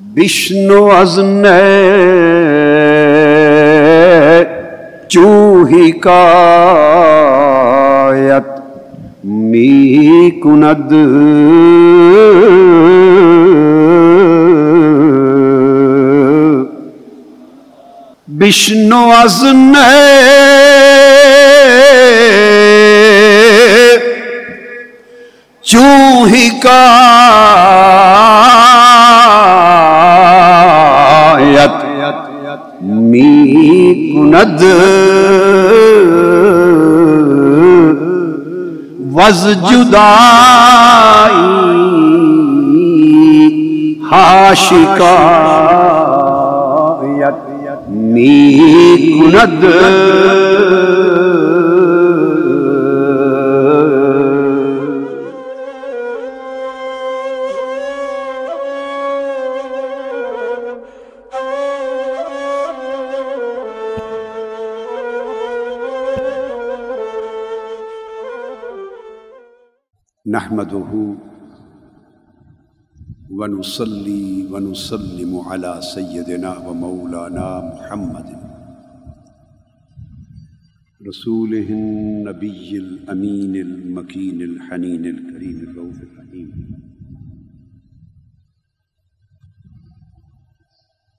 بشنو ازن چوہی کایت می کند بشنو ازن از جدائی ہاشکا یت می کند ونصلي ونسلم على سيدنا ومولانا محمد. رسوله النبي الأمين المكين الحنين الكريم الروح الحنين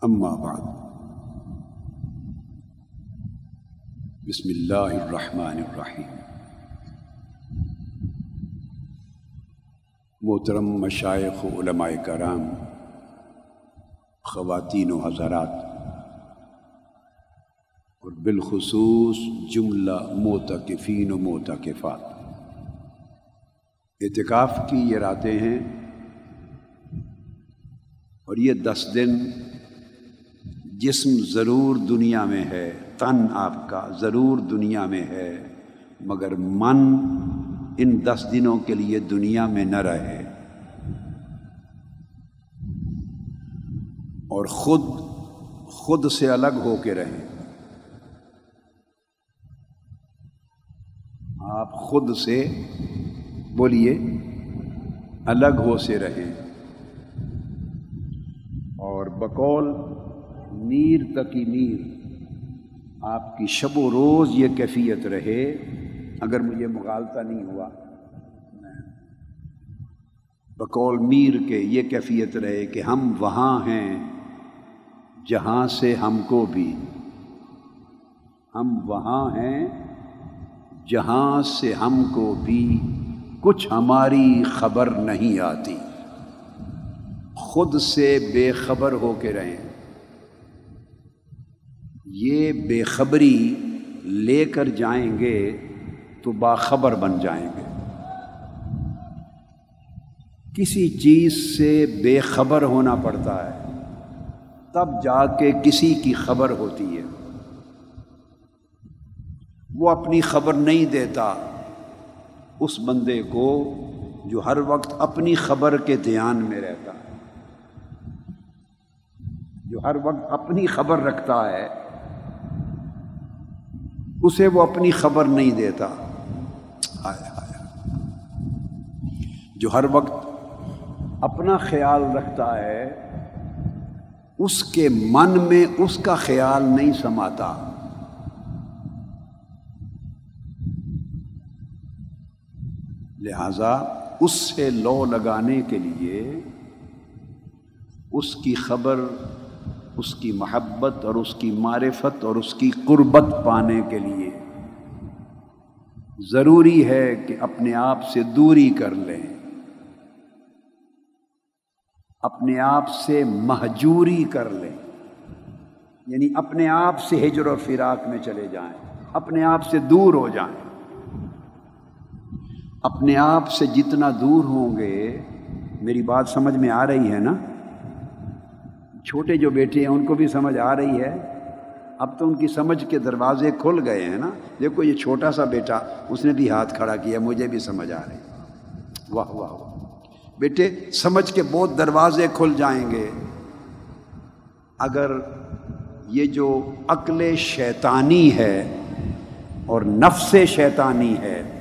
أما بعد. بسم الله الرحمن الرحيم. محترم مشائق و علماء کرام، خواتین و حضرات، اور بالخصوص جملہ موتقفین و موتقفات اعتکاف کی یہ راتیں ہیں اور یہ دس دن جسم ضرور دنیا میں ہے، تن آپ کا ضرور دنیا میں ہے، مگر من ان دس دنوں کے لیے دنیا میں نہ رہے۔ اور خود خود سے الگ ہو کے رہیں۔ آپ خود سے، بولیے، الگ ہو سے رہیں۔ اور بقول، نیر تکی نیر، آپ کی شب و روز یہ کیفیت رہے۔ اگر مجھے مغالطہ نہیں ہوا، بقول میر کے یہ کیفیت رہے کہ ہم وہاں ہیں، جہاں سے ہم کو بھی۔ ہم وہاں ہیں، جہاں سے ہم کو بھی۔ کچھ ہماری خبر نہیں آتی۔ خود سے بے خبر ہو کے رہیں۔ یہ بے خبری لے کر جائیں گے تو باخبر بن جائیں گے۔ کسی چیز سے بے خبر ہونا پڑتا ہے، تب جا کے کسی کی خبر ہوتی ہے۔ وہ اپنی خبر نہیں دیتا، اس بندے کو جو ہر وقت اپنی خبر کے دھیان میں رہتا ہے۔ جو ہر وقت اپنی خبر رکھتا ہے، اسے وہ اپنی خبر نہیں دیتا۔ آیا آیا جو ہر وقت اپنا خیال رکھتا ہے، اس کے من میں اس کا خیال نہیں سماتا۔ لہذا اس سے لو لگانے کے لیے اس کی خبر، اس کی محبت اور اس کی معرفت اور اس کی قربت پانے کے لیے ضروری ہے کہ اپنے آپ سے دوری کر لیں۔ اپنے آپ سے مہجوری کر لیں۔ یعنی اپنے آپ سے ہجر و فراق میں چلے جائیں۔ اپنے آپ سے دور ہو جائیں۔ اپنے آپ سے جتنا دور ہوں گے، میری بات سمجھ میں آ رہی ہے نا؟ چھوٹے جو بیٹے ہیں، ان کو بھی سمجھ آ رہی ہے۔ اب تو ان کی سمجھ کے دروازے کھل گئے ہیں نا۔ دیکھو یہ چھوٹا سا بیٹا، اس نے بھی ہاتھ کھڑا کیا، مجھے بھی سمجھ آ رہی۔ واہ واہ واہ۔ بیٹے، سمجھ کے بہت دروازے کھل جائیں گے۔ اگر یہ جو عقل شیطانی ہے اور نفس شیطانی ہے،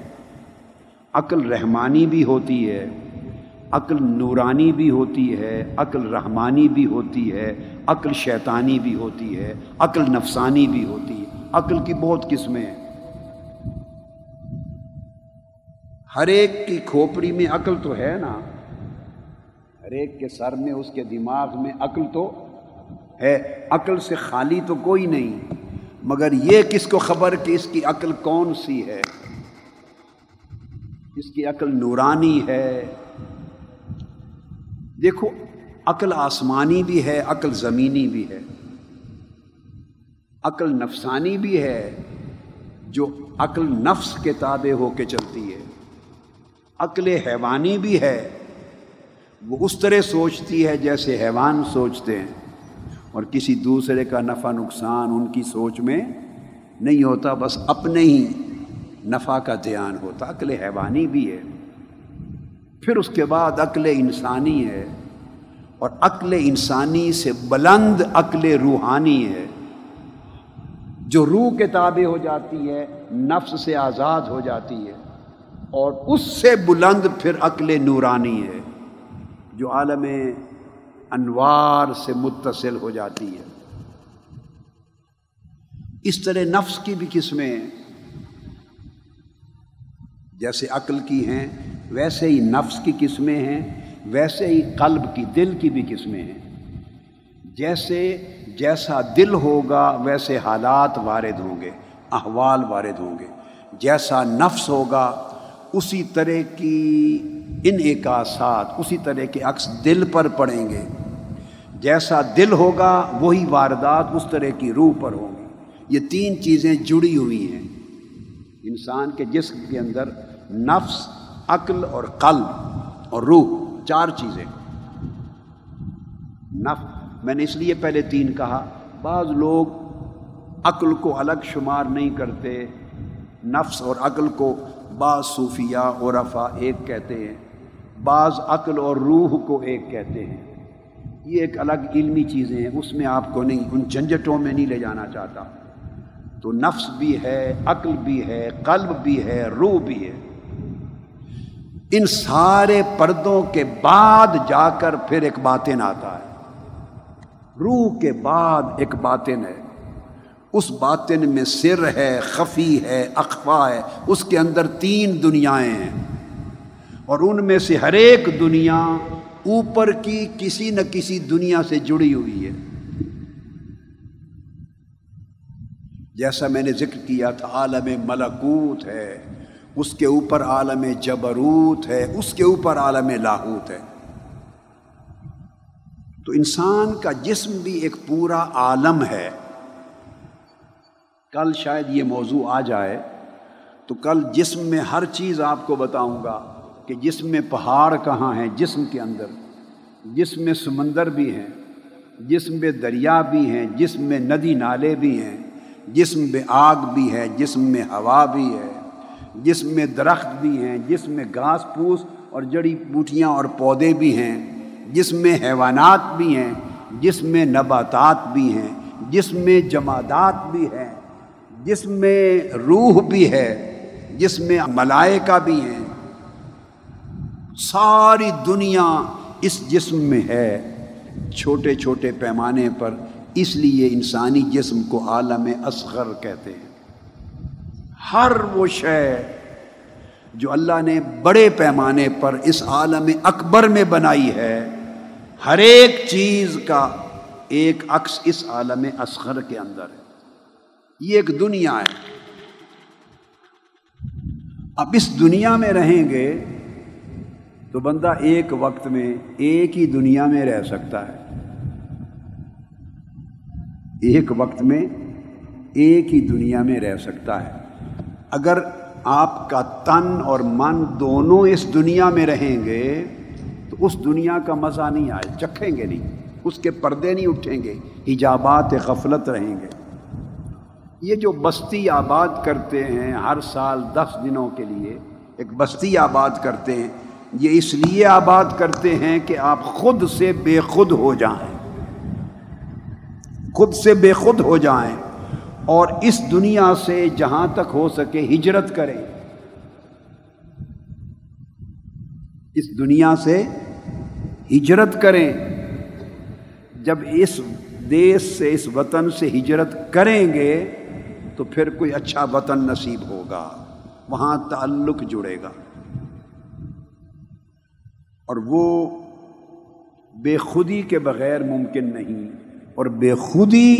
عقل رحمانی بھی ہوتی ہے۔ عقل نورانی بھی ہوتی ہے، عقل رحمانی بھی ہوتی ہے، عقل شیطانی بھی ہوتی ہے، عقل نفسانی بھی ہوتی ہے۔ عقل کی بہت قسمیں ہیں۔ ہر ایک کی کھوپڑی میں عقل تو ہے نا۔ ہر ایک کے سر میں، اس کے دماغ میں عقل تو ہے۔ عقل سے خالی تو کوئی نہیں، مگر یہ کس کو خبر کہ اس کی عقل کون سی ہے؟ اس کی عقل نورانی ہے۔ دیکھو، عقل آسمانی بھی ہے، عقل زمینی بھی ہے۔ عقل نفسانی بھی ہے، جو عقل نفس کے تابع ہو کے چلتی ہے۔ عقل حیوانی بھی ہے، وہ اس طرح سوچتی ہے جیسے حیوان سوچتے ہیں۔ اور کسی دوسرے کا نفع نقصان ان کی سوچ میں نہیں ہوتا، بس اپنے ہی نفع کا دھیان ہوتا۔ عقل حیوانی بھی ہے۔ پھر اس کے بعد عقل انسانی ہے اور عقل انسانی سے بلند عقل روحانی ہے۔ جو روح کے تابع ہو جاتی ہے، نفس سے آزاد ہو جاتی ہے اور اس سے بلند پھر عقل نورانی ہے، جو عالم انوار سے متصل ہو جاتی ہے۔ اس طرح نفس کی بھی قسمیں جیسے عقل کی ہیں ویسے ہی نفس کی قسمیں ہیں، ویسے ہی قلب کی، دل کی بھی قسمیں ہیں۔ جیسے، جیسا دل ہوگا، ویسے حالات وارد ہوں گے، احوال وارد ہوں گے۔ جیسا نفس ہوگا، اسی طرح کی ان اکاسات اسی طرح کے عکس دل پر پڑیں گے۔ جیسا دل ہوگا، وہی واردات اس طرح کی روح پر ہوں گی یہ تین چیزیں جڑی ہوئی ہیں۔ انسان کے جسم کے اندر نفس عقل اور قلب اور روح، چار چیزیں۔ نف، میں نے اس لیے پہلے تین کہا، بعض لوگ عقل کو الگ شمار نہیں کرتے، نفس اور عقل کو بعض صوفیہ عرفا ایک کہتے ہیں، بعض عقل اور روح کو ایک کہتے ہیں۔ یہ ایک الگ علمی چیزیں ہیں، اس میں آپ کو نہیں، ان جھنجٹوں میں نہیں لے جانا چاہتا۔ تو نفس بھی ہے، عقل بھی ہے، قلب بھی ہے، روح بھی ہے۔ ان سارے پردوں کے بعد جا کر پھر ایک باطن آتا ہے۔ روح کے بعد ایک باطن ہے۔ اس باطن میں سر ہے، خفی ہے اخوا ہے۔ اس کے اندر تین دنیایں ہیں۔ اور ان میں سے ہر ایک دنیا اوپر کی کسی نہ کسی دنیا سے جڑی ہوئی ہے۔ جیسا میں نے ذکر کیا تھا، عالم ملکوت ہے۔ اس کے اوپر عالم جبروت ہے، اس کے اوپر عالم لاہوت ہے۔ تو انسان کا جسم بھی ایک پورا عالم ہے۔ کل شاید یہ موضوع آ جائے تو کل جسم میں ہر چیز آپ کو بتاؤں گا کہ جسم میں پہاڑ کہاں ہیں جسم کے اندر۔ جسم میں سمندر بھی ہیں، جسم میں دریا بھی ہیں، جسم میں ندی نالے بھی ہیں، جسم میں آگ بھی ہے، جسم میں ہوا بھی ہے۔ جسم میں درخت بھی ہیں جسم میں گھاس پھوس اور جڑی بوٹیاں اور پودے بھی ہیں جسم میں حیوانات بھی ہیں جسم میں نباتات بھی ہیں جسم میں جمادات بھی ہیں، جس میں روح بھی ہے، جس میں ملائکہ بھی ہیں۔ ساری دنیا اس جسم میں ہے۔ چھوٹے چھوٹے پیمانے پر اس لیے انسانی جسم کو عالم اصغر کہتے ہیں۔ ہر وہ شے جو اللہ نے بڑے پیمانے پر اس عالم اکبر میں بنائی ہے، ہر ایک چیز کا ایک عکس اس عالم اصغر کے اندر ہے۔ یہ ایک دنیا ہے۔ اب اس دنیا میں رہیں گے تو بندہ ایک وقت میں ایک ہی دنیا میں رہ سکتا ہے۔ ایک وقت میں ایک ہی دنیا میں رہ سکتا ہے۔ اگر آپ کا تن اور من دونوں اس دنیا میں رہیں گے، تو اس دنیا کا مزہ نہیں آئے، چکھیں گے نہیں، اس کے پردے نہیں اٹھیں گے، حجابات غفلت رہیں گے۔ یہ جو بستی آباد کرتے ہیں ہر سال دس دنوں کے لیے، ایک بستی آباد کرتے ہیں، یہ اس لیے آباد کرتے ہیں کہ آپ خود سے بے خود ہو جائیں۔ خود سے بے خود ہو جائیں۔ اور اس دنیا سے جہاں تک ہو سکے ہجرت کریں اس دنیا سے ہجرت کریں جب اس دیش سے، اس وطن سے ہجرت کریں گے تو پھر کوئی اچھا وطن نصیب ہوگا۔ وہاں تعلق جڑے گا۔ اور وہ بے خودی کے بغیر ممکن نہیں، اور بے خودی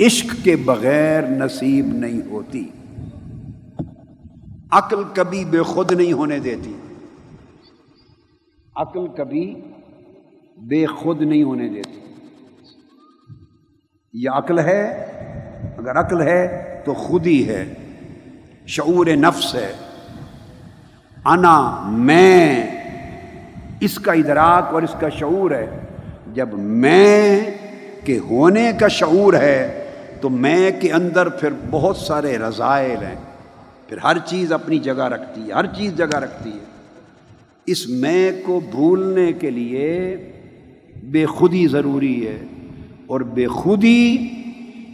عشق کے بغیر نصیب نہیں ہوتی۔ عقل کبھی بے خود نہیں ہونے دیتی۔ عقل کبھی بے خود نہیں ہونے دیتی۔ یہ عقل ہے، اگر عقل ہے تو خود ہی ہے۔ شعور نفس ہے۔ انا، میں، اس کا ادراک اور اس کا شعور ہے۔ جب میں کے ہونے کا شعور ہے تو میں کے اندر پھر بہت سارے رضائل ہیں۔ پھر ہر چیز اپنی جگہ رکھتی ہے، ہر چیز جگہ رکھتی ہے۔ اس میں کو بھولنے کے لیے بے خودی ضروری ہے اور بے خودی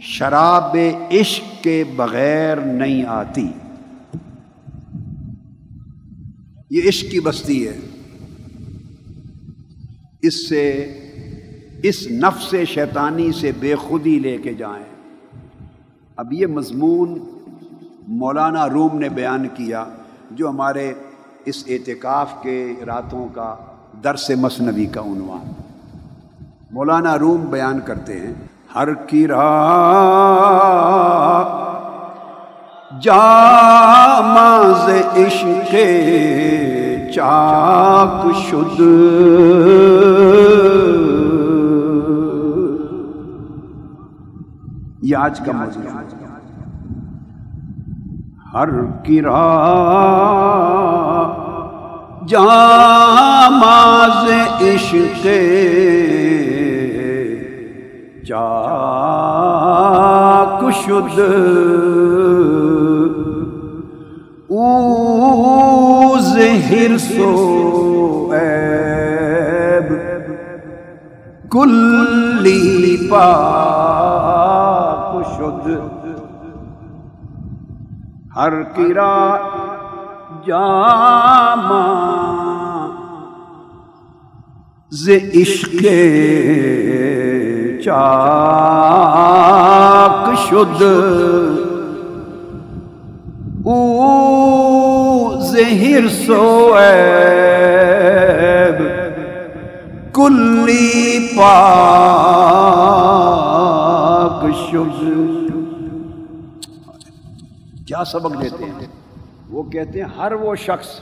شراب عشق کے بغیر نہیں آتی۔ یہ عشق کی بستی ہے۔ اس سے، اس نفس شیطانی سے بے خودی لے کے جائیں۔ اب یہ مضمون مولانا روم نے بیان کیا جو ہمارے اس اعتکاف کے راتوں کا درس مصنوی کا عنوان مولانا روم بیان کرتے ہیں، ہر کی جاماز عشق چاک شد یہ آج کا موضوع ہے۔ ہر کرا جاماز عشق چاک شد او زہر سو عیب، کلی پاک شد ہر کرا جاما ز عشق چاک شد او زہر سو کلی پاک شد کیا سبق دیتے ہیں؟ وہ کہتے ہیں، ہر وہ شخص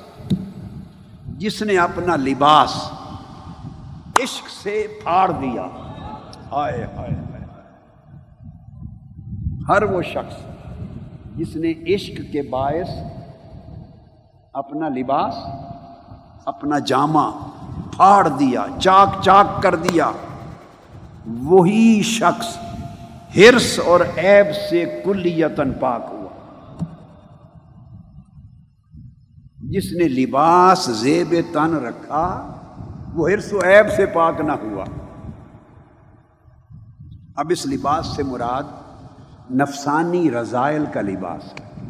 جس نے اپنا لباس عشق سے پھاڑ دیا۔ ہائے ہائے ہر وہ شخص جس نے عشق کے باعث اپنا لباس، اپنا جامع پھاڑ دیا، چاک چاک کر دیا۔ وہی شخص ہرس اور عیب سے کلیتن پاک ہوا۔ جس نے لباس زیب تن رکھا، وہ ہرس و عیب سے پاک نہ ہوا۔ اب اس لباس سے مراد نفسانی رضائل کا لباس ہے۔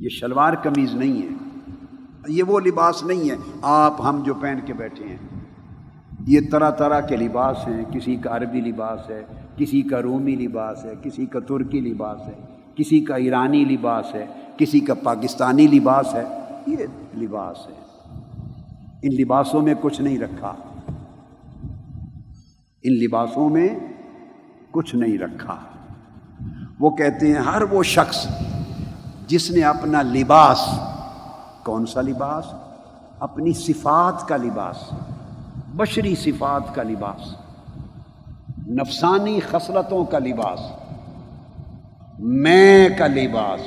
یہ شلوار قمیض نہیں ہے۔ یہ وہ لباس نہیں ہے۔ آپ، ہم جو پہن کے بیٹھے ہیں، یہ طرح طرح کے لباس ہیں۔ کسی کا عربی لباس ہے کسی کا رومی لباس ہے، کسی کا ترکی لباس ہے، کسی کا ایرانی لباس ہے، کسی کا پاکستانی لباس ہے، یہ لباس ہے۔ ان لباسوں میں کچھ نہیں رکھا۔ ان لباسوں میں کچھ نہیں رکھا۔ وہ کہتے ہیں، ہر وہ شخص جس نے اپنا لباس، کون سا لباس؟ اپنی صفات کا لباس، بشری صفات کا لباس۔ نفسانی خصلتوں کا لباس، میں کا لباس،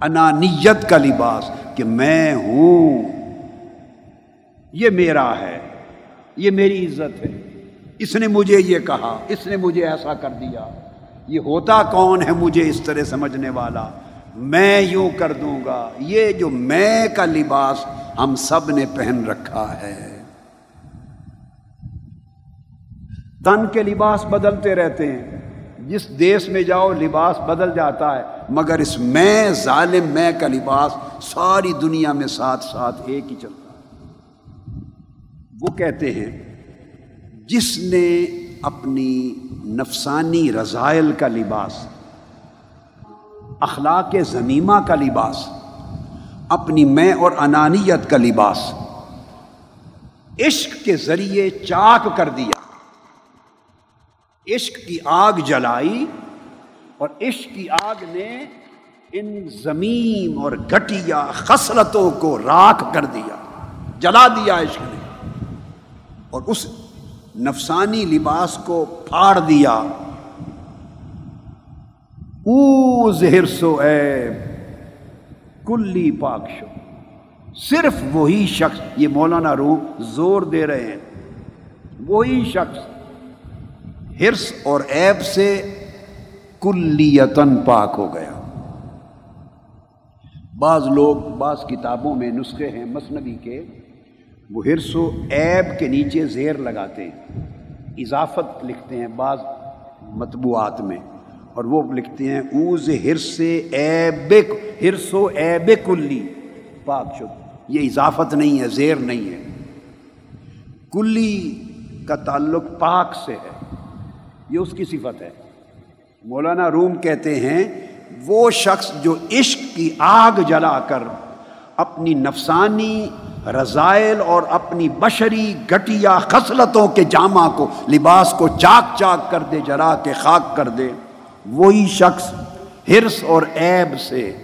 انانیت کا لباس کہ میں ہوں۔ یہ میرا ہے، یہ میری عزت ہے۔ اس نے مجھے یہ کہا، اس نے مجھے ایسا کر دیا۔ یہ ہوتا کون ہے مجھے اس طرح سمجھنے والا؟ میں یوں کر دوں گا۔ یہ جو میں کا لباس ہم سب نے پہن رکھا ہے۔ تن کے لباس بدلتے رہتے ہیں۔ جس دیش میں جاؤ، لباس بدل جاتا ہے۔ مگر اس میں، ظالم میں کا لباس ساری دنیا میں ساتھ ساتھ ایک ہی چلتا وہ کہتے ہیں، جس نے اپنی نفسانی رضائل کا لباس، اخلاق زمیمہ کا لباس، اپنی میں اور انانیت کا لباس، عشق کے ذریعے چاک کر دیا۔ عشق کی آگ جلائی اور عشق کی آگ نے ان زمین اور گٹیا خسرتوں کو راکھ کر دیا، جلا دیا عشق نے اور اس نفسانی لباس کو پھاڑ دیا۔ او زہر سو اے کلی پاک شو۔ صرف وہی شخص، یہ مولانا روم زور دے رہے ہیں۔ وہی شخص ہرس اور ایب سے کلیتن پاک ہو گیا۔ بعض لوگ بعض کتابوں میں نسخے ہیں مصنوی کے، وہ ہرس و ایب کے نیچے زیر لگاتے ہیں، اضافت لکھتے ہیں بعض مطبوعات میں، اور وہ لکھتے ہیں اوز ہرس ایب ہرس و ایب کلی پاک شد، یہ اضافت نہیں ہے، زیر نہیں ہے۔ کلی کا تعلق پاک سے ہے۔ یہ اس کی صفت ہے۔ مولانا روم کہتے ہیں، وہ شخص جو عشق کی آگ جلا کر اپنی نفسانی رضائل اور اپنی بشری گٹیا خصلتوں کے جامع کو، لباس کو چاک چاک کر دے جلا کے خاک کر دے۔ وہی شخص ہرس اور عیب سے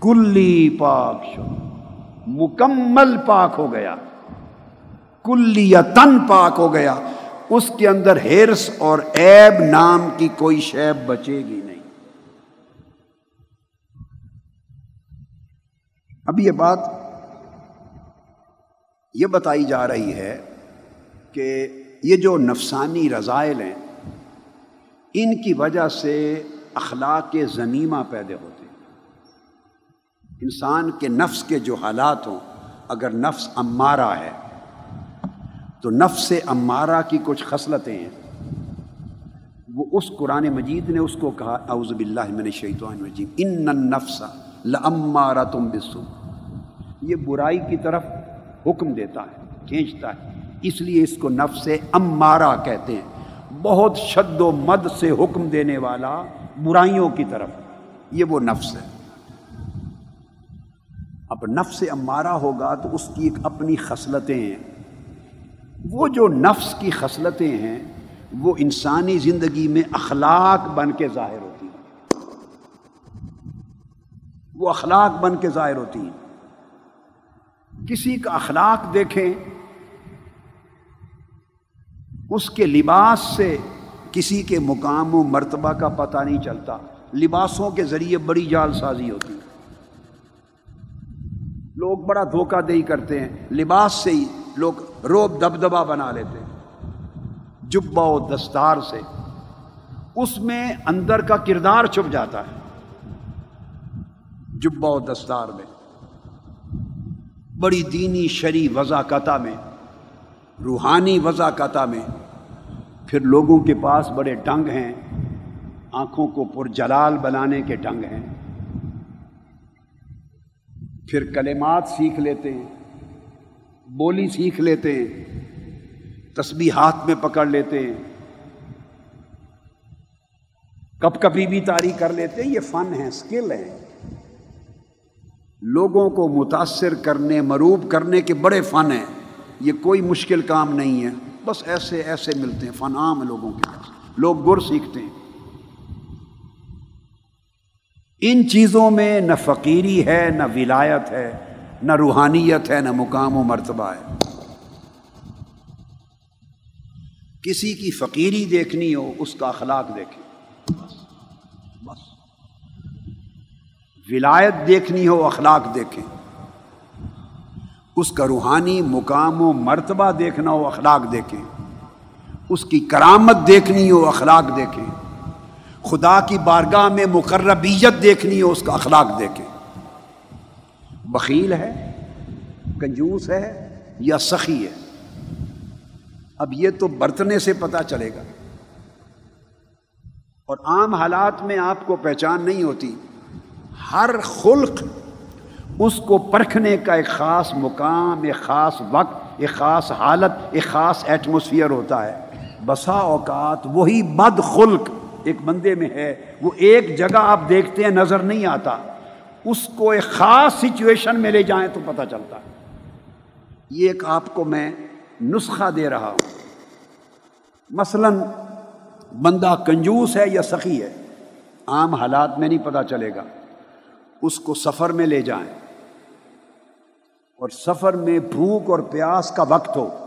کلی پاک شو، مکمل پاک ہو گیا۔ کلی یا تن پاک ہو گیا۔ اس کے اندر ہرس اور عیب نام کی کوئی شیب بچے گی نہیں۔ اب یہ بات یہ بتائی جا رہی ہے کہ یہ جو نفسانی رضائل ہیں، ان کی وجہ سے اخلاق کے زمیمہ پیدا ہوتے ہیں۔ انسان کے نفس کے جو حالات ہوں، اگر نفس امارہ ہے تو نفس امارہ کی کچھ خصلتیں ہیں۔ وہ اس قرآن مجید نے اس کو کہا، اعوذ باللہ من الشیطان الرجیم، ان النفس لامارہ تم بسو یہ برائی کی طرف حکم دیتا ہے، کھینچتا ہے۔ اس لیے اس کو نفس امارہ کہتے ہیں۔ بہت شد و مد سے حکم دینے والا برائیوں کی طرف۔ یہ وہ نفس ہے۔ اب نفس امارہ ہوگا تو اس کی ایک اپنی خصلتیں ہیں۔ وہ جو نفس کی خصلتیں ہیں، وہ انسانی زندگی میں اخلاق بن کے ظاہر ہوتی ہیں۔ وہ اخلاق بن کے ظاہر ہوتی ہیں۔ کسی کا اخلاق دیکھیں، اس کے لباس سے کسی کے مقام و مرتبہ کا پتہ نہیں چلتا۔ لباسوں کے ذریعے بڑی جال سازی ہوتی ہے۔ لوگ بڑا دھوکہ دہی کرتے ہیں۔ لباس سے ہی لوگ روب دبدبا بنا لیتے ہیں۔ جبا و دستار سے۔ اس میں اندر کا کردار چھپ جاتا ہے۔ جبا و دستار میں۔ بڑی دینی شری وضاقتہ میں۔ روحانی وضاقتہ میں۔ پھر لوگوں کے پاس بڑے ڈنگ ہیں۔ آنکھوں کو پرجلال بنانے کے ڈنگ ہیں۔ پھر کلمات سیکھ لیتے ہیں۔ بولی سیکھ لیتے ہیں تسبیح ہاتھ میں پکڑ لیتے ہیں کب کبھی بھی تاری کر لیتے ہیں یہ فن ہے اسکل ہے۔ لوگوں کو متاثر کرنے، مروب کرنے کے بڑے فن ہیں۔ یہ کوئی مشکل کام نہیں ہے۔ بس ایسے ایسے ملتے ہیں، فن عام لوگوں کے پاس۔ لوگ گر سیکھتے ہیں۔ ان چیزوں میں نہ فقیری ہے، نہ ولایت ہے۔ نہ روحانیت ہے، نہ مقام و مرتبہ ہے۔ کسی کی فقیری دیکھنی ہو، اس کا اخلاق دیکھیں۔ ولایت دیکھنی ہو، اخلاق دیکھیں۔ اس کا روحانی مقام و مرتبہ دیکھنا ہو، اخلاق دیکھیں۔ اس کی کرامت دیکھنی ہو، اخلاق دیکھیں۔ خدا کی بارگاہ میں مقربیت دیکھنی ہو، اس کا اخلاق دیکھیں۔ بخیل ہے، کنجوس ہے یا سخی ہے؟ اب یہ تو برتنے سے پتہ چلے گا۔ اور عام حالات میں آپ کو پہچان نہیں ہوتی، ہر خلق اس کو پرکھنے کا ایک خاص مقام، ایک خاص وقت، ایک خاص حالت، ایک خاص ایٹموسفیئر ہوتا ہے۔ بسا اوقات وہی بد خلق ایک بندے میں ہے، وہ ایک جگہ آپ دیکھتے ہیں، نظر نہیں آتا۔ اس کو ایک خاص سچویشن میں لے جائیں تو پتہ چلتا ہے۔ یہ ایک آپ کو میں نسخہ دے رہا ہوں۔ مثلا بندہ کنجوس ہے یا سخی ہے، عام حالات میں نہیں پتہ چلے گا۔ اس کو سفر میں لے جائیں۔ اور سفر میں بھوک اور پیاس کا وقت ہو۔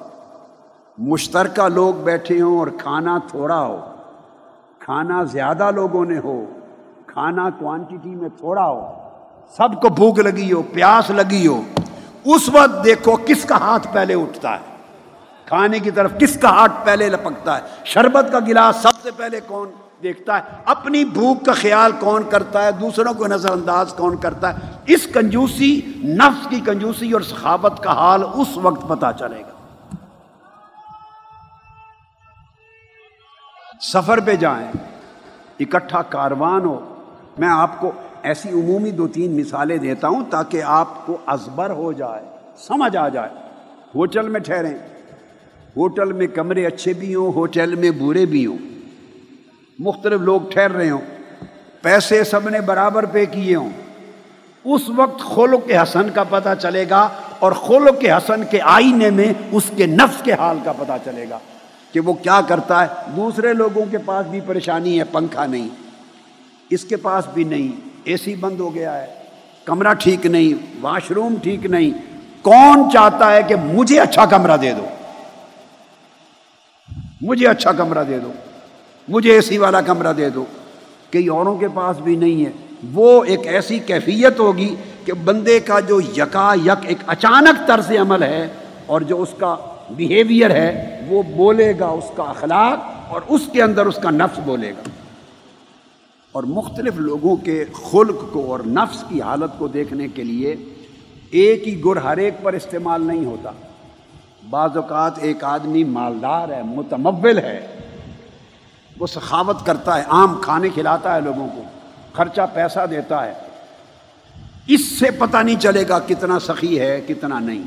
مشترکہ لوگ بیٹھے ہوں اور کھانا تھوڑا ہو۔ کھانا زیادہ لوگوں نے ہو، کھانا کوانٹٹی میں تھوڑا ہو۔ سب کو بھوک لگی ہو، پیاس لگی ہو، اس وقت دیکھو کس کا ہاتھ پہلے اٹھتا ہے۔ کھانے کی طرف کس کا ہاتھ پہلے لپکتا ہے۔ شربت کا گلاس سب سے پہلے کون دیکھتا ہے؟ اپنی بھوک کا خیال کون کرتا ہے؟ دوسروں کو نظر انداز کون کرتا ہے؟ اس کنجوسی، نفس کی کنجوسی اور سخاوت کا حال اس وقت پتا چلے گا۔ سفر پہ جائیں، اکٹھا کاروان ہو، میں آپ کو ایسی عمومی دو تین مثالیں دیتا ہوں تاکہ آپ کو ازبر ہو جائے، سمجھ آ جائے۔ ہوٹل میں ٹھہریں۔ ہوٹل میں کمرے اچھے بھی ہوں، ہوٹل میں برے بھی ہوں۔ مختلف لوگ ٹھہر رہے ہوں۔ پیسے سب نے برابر پے کیے ہوں۔ اس وقت خلق کے حسن کا پتہ چلے گا اور خلق کے حسن کے آئینے میں اس کے نفس کے حال کا پتہ چلے گا کہ وہ کیا کرتا ہے۔ دوسرے لوگوں کے پاس بھی پریشانی ہے، پنکھا نہیں۔ اس کے پاس بھی نہیں۔ اے سی بند ہو گیا ہے، کمرہ ٹھیک نہیں، واش روم ٹھیک نہیں، کون چاہتا ہے کہ مجھے اچھا کمرہ دے دو؟ مجھے اچھا کمرہ دے دو، مجھے اے سی والا کمرہ دے دو۔ کئی اوروں کے پاس بھی نہیں ہے۔ وہ ایک ایسی کیفیت ہوگی کہ بندے کا جو یکا یک ایک اچانک طرز عمل ہے اور جو اس کا بیہیویئر ہے، وہ بولے گا اس کا اخلاق اور اس کے اندر اس کا نفس بولے گا۔ اور مختلف لوگوں کے خلق کو اور نفس کی حالت کو دیکھنے کے لیے ایک ہی گر ہر ایک پر استعمال نہیں ہوتا۔ بعض اوقات ایک آدمی مالدار ہے، متمول ہے، وہ سخاوت کرتا ہے، عام کھانے کھلاتا ہے لوگوں کو، خرچہ پیسہ دیتا ہے۔ اس سے پتہ نہیں چلے گا کتنا سخی ہے، کتنا نہیں۔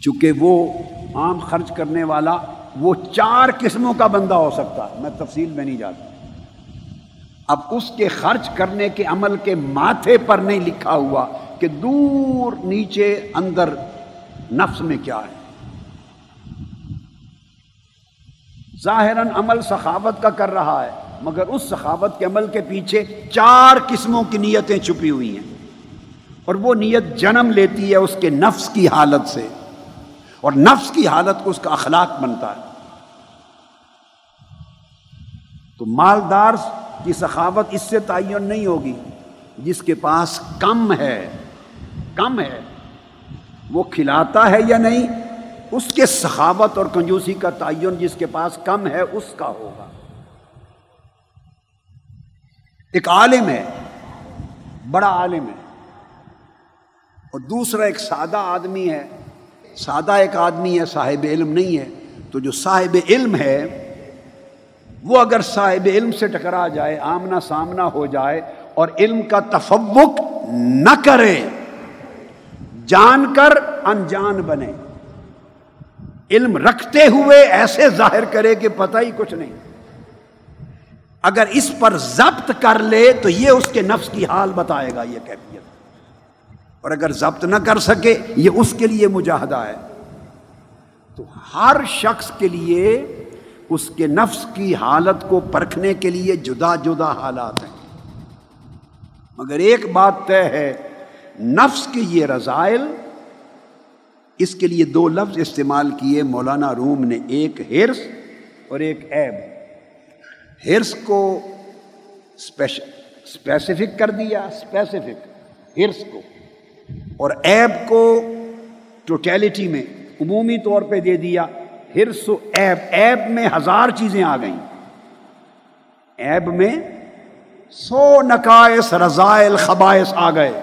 چونکہ وہ عام خرچ کرنے والا، وہ چار قسموں کا بندہ ہو سکتا ہے، میں تفصیل میں نہیں جاتا۔ اب اس کے خرچ کرنے کے عمل کے ماتھے پر نہیں لکھا ہوا کہ دور نیچے اندر نفس میں کیا ہے۔ ظاہراً عمل سخاوت کا کر رہا ہے، مگر اس سخاوت کے عمل کے پیچھے چار قسموں کی نیتیں چھپی ہوئی ہیں۔ اور وہ نیت جنم لیتی ہے اس کے نفس کی حالت سے۔ اور نفس کی حالت کو اس کا اخلاق بنتا ہے۔ تو مالدار کی سخاوت اس سے تعین نہیں ہوگی۔ جس کے پاس کم ہے کم ہے، وہ کھلاتا ہے یا نہیں، اس کے سخاوت اور کنجوسی کا تعین جس کے پاس کم ہے، اس کا ہوگا۔ ایک عالم ہے، بڑا عالم ہے، اور دوسرا ایک سادہ آدمی ہے۔ سادہ ایک آدمی ہے، صاحب علم نہیں ہے۔ تو جو صاحب علم ہے وہ اگر صاحب علم سے ٹکرا جائے، آمنا سامنا ہو جائے اور علم کا تفوق نہ کرے، جان کر انجان بنے۔ علم رکھتے ہوئے ایسے ظاہر کرے کہ پتہ ہی کچھ نہیں۔ اگر اس پر ضبط کر لے تو یہ اس کے نفس کی حال بتائے گا، یہ کیفیت۔ اور اگر ضبط نہ کر سکے، یہ اس کے لیے مجاہدہ ہے۔ تو ہر شخص کے لیے اس کے نفس کی حالت کو پرکھنے کے لیے جدا جدا حالات ہیں۔ مگر ایک بات طے ہے، نفس کے یہ رضائل، اس کے لیے دو لفظ استعمال کیے۔ مولانا روم نے ایک ہرس اور ایک ایب ہرس کو اسپیسیفک کر دیا اسپیسیفک ہرس کو۔ اور ایب کو ٹوٹیلٹی میں، عمومی طور پہ دے دیا۔ ہرس و ایب ایب میں ہزار چیزیں آ گئیں۔ ایب میں سو نقائص، رضائل خبائص آ گئے۔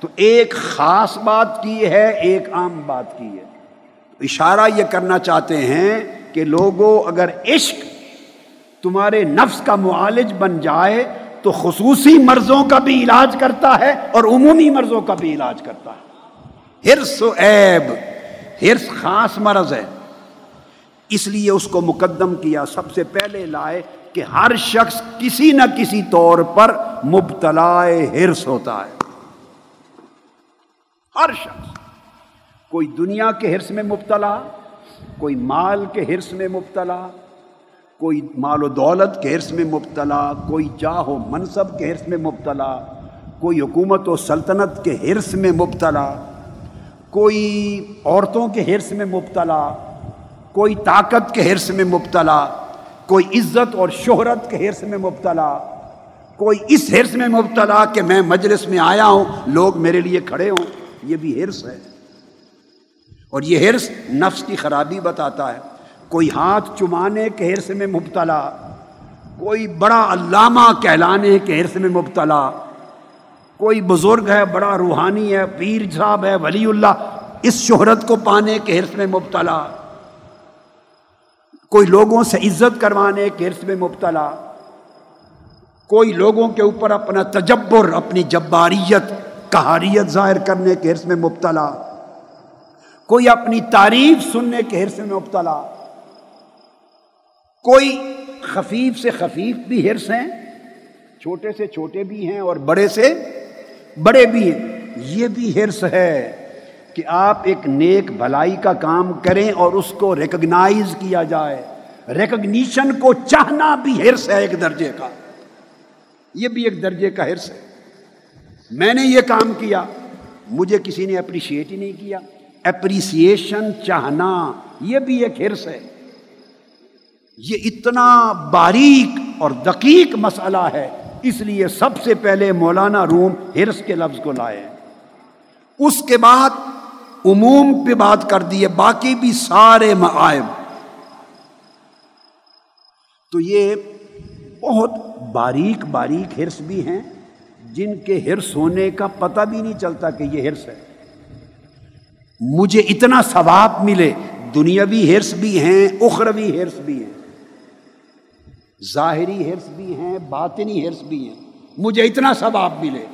تو ایک خاص بات کی ہے، ایک عام بات کی ہے۔ اشارہ یہ کرنا چاہتے ہیں کہ لوگوں اگر عشق تمہارے نفس کا معالج بن جائے، تو خصوصی مرضوں کا بھی علاج کرتا ہے اور عمومی مرضوں کا بھی علاج کرتا ہے۔ ہرس و عیب ہرس خاص مرض ہے۔ اس لیے اس کو مقدم کیا۔ سب سے پہلے لائے کہ ہر شخص کسی نہ کسی طور پر مبتلا ہرس ہوتا ہے۔ ہر شخص۔ کوئی دنیا کے ہرس میں مبتلا، کوئی مال کے ہرس میں مبتلا، کوئی مال و دولت کے حرص میں مبتلا، کوئی جاہ و منصب کے حرص میں مبتلا، کوئی حکومت و سلطنت کے حرص میں مبتلا، کوئی عورتوں کے حرص میں مبتلا کوئی طاقت کے حرص میں مبتلا، کوئی عزت اور شہرت کے حرص میں مبتلا، کوئی اس حرص میں مبتلا کہ میں مجلس میں آیا ہوں، لوگ میرے لیے کھڑے ہوں، یہ بھی حرص ہے۔ اور یہ حرص نفس کی خرابی بتاتا ہے۔ کوئی ہاتھ چمانے کے حرص میں مبتلا، کوئی بڑا علامہ کہلانے کے حرص میں مبتلا، کوئی بزرگ ہے، بڑا روحانی ہے، پیر صاحب ہے، ولی اللہ، اس شہرت کو پانے کے حرص میں مبتلا۔ کوئی لوگوں سے عزت کروانے کے حرص میں مبتلا، کوئی لوگوں کے اوپر اپنا تجبر، اپنی جباریت کہاریت ظاہر کرنے کے حرص میں مبتلا، کوئی اپنی تعریف سننے کے حرص میں مبتلا، کوئی خفیف سے خفیف بھی ہرس ہیں، چھوٹے سے چھوٹے بھی ہیں اور بڑے سے بڑے بھی ہیں، یہ بھی ہرس ہے۔ کہ آپ ایک نیک بھلائی کا کام کریں اور اس کو ریکگنائز کیا جائے۔ ریکگنیشن کو چاہنا بھی ہرس ہے ایک درجے کا۔ یہ بھی ایک درجے کا ہرس ہے۔ میں نے یہ کام کیا، مجھے کسی نے اپریشیٹ ہی نہیں کیا۔ اپریسیشن چاہنا، یہ بھی ایک ہرس ہے۔ یہ اتنا باریک اور دقیق مسئلہ ہے، اس لیے سب سے پہلے مولانا روم ہرس کے لفظ کو لائے۔ اس کے بعد عموم پہ بات کر دیے باقی بھی سارے معائب تو یہ بہت باریک باریک ہرس بھی ہیں، جن کے ہرس ہونے کا پتہ بھی نہیں چلتا کہ یہ ہرس ہے۔ مجھے اتنا ثواب ملے، دنیاوی ہرس بھی ہیں، اخروی ہرس بھی ہیں۔ ظاہری حرص بھی ہیں، باطنی حرص بھی ہیں۔ مجھے اتنا ثواب ملے،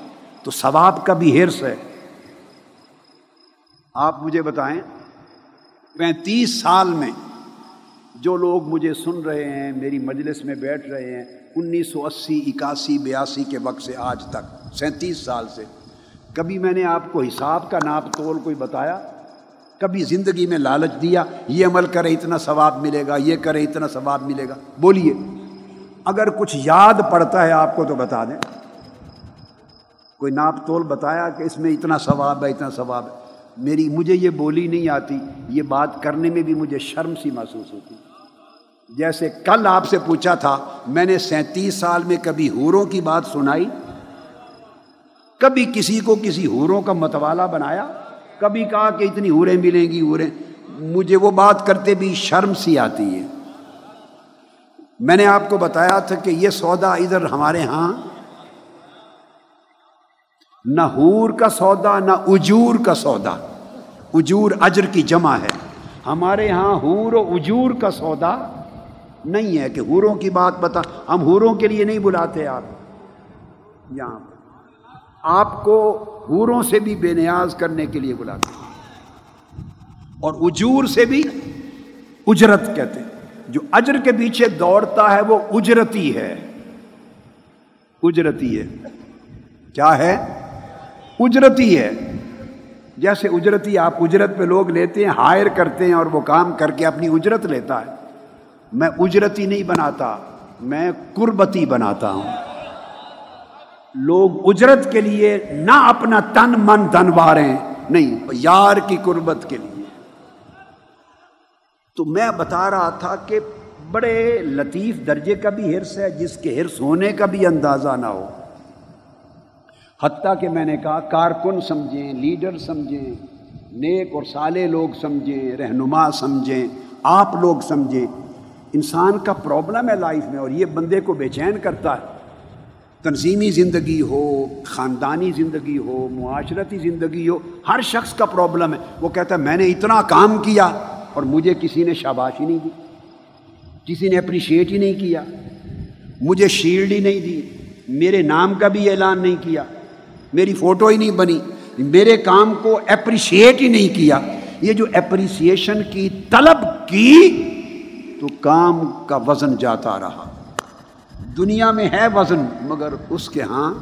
تو ثواب کا بھی حرص ہے۔ آپ مجھے بتائیں، پینتیس سال میں جو لوگ مجھے سن رہے ہیں، میری مجلس میں بیٹھ رہے ہیں، انیس سو اسی، اکاسی، بیاسی کے وقت سے آج تک، سینتیس سال سے۔ کبھی میں نے آپ کو حساب کا ناپ تول کوئی بتایا؟ کبھی زندگی میں لالچ دیا؟ یہ عمل کرے اتنا ثواب ملے گا، یہ کرے اتنا ثواب ملے گا۔ بولیے، اگر کچھ یاد پڑتا ہے آپ کو تو بتا دیں۔ کوئی ناپ تول بتایا کہ اس میں اتنا ثواب ہے، اتنا ثواب ہے؟ میری مجھے یہ بولی نہیں آتی، یہ بات کرنے میں بھی مجھے شرم سی محسوس ہوتی۔ جیسے کل آپ سے پوچھا تھا، میں نے سینتیس سال میں کبھی ہوروں کی بات سنائی؟ کبھی کسی کو کسی ہوروں کا متوالا بنایا؟ کبھی کہا کہ اتنی ہوریں ملیں گی، ہوریں۔ مجھے وہ بات کرتے بھی شرم سی آتی ہے۔ میں نے آپ کو بتایا تھا کہ یہ سودا ادھر ہمارے ہاں نہ حور کا سودا، نہ اجور کا سودا۔ اجور اجر کی جمع ہے۔ ہمارے ہاں حور و اجور کا سودا نہیں ہے کہ حوروں کی بات بتا، ہم حوروں کے لیے نہیں بلاتے آپ۔ یہاں آپ کو حوروں سے بھی بے نیاز کرنے کے لیے بلاتے اور اجور سے بھی اجرت کہتے ہیں۔ جو اجر کے پیچھے دوڑتا ہے وہ اجرتی ہے۔ اجرتی ہے۔ کیا ہے؟ اجرتی ہے۔ جیسے اجرتی آپ اجرت پہ لوگ لیتے ہیں، ہائر کرتے ہیں اور وہ کام کر کے اپنی اجرت لیتا ہے۔ میں اجرتی نہیں بناتا، میں قربتی بناتا ہوں۔ لوگ اجرت کے لیے نہ اپنا تن من دنواریں نہیں، یار کی قربت کے لیے۔ تو میں بتا رہا تھا کہ بڑے لطیف درجے کا بھی حرص ہے، جس کے حرص ہونے کا بھی اندازہ نہ ہو۔ حتیٰ کہ میں نے کہا کارکن سمجھیں، لیڈر سمجھیں، نیک اور سالے لوگ سمجھیں، رہنما سمجھیں، آپ لوگ سمجھیں۔ انسان کا پرابلم ہے لائف میں اور یہ بندے کو بے چین کرتا ہے۔ تنظیمی زندگی ہو، خاندانی زندگی ہو، معاشرتی زندگی ہو، ہر شخص کا پرابلم ہے۔ وہ کہتا ہے، میں نے اتنا کام کیا اور مجھے کسی نے شاباشی نہیں دی، کسی نے اپریشیٹ ہی نہیں کیا، مجھے شیلڈ ہی نہیں دی، میرے نام کا بھی اعلان نہیں کیا۔ میری فوٹو ہی نہیں بنی۔ میرے کام کو اپریشیٹ ہی نہیں کیا۔ یہ جو اپریسیشن کی طلب کی تو کام کا وزن جاتا رہا۔ دنیا میں ہے وزن، مگر اس کے ہاں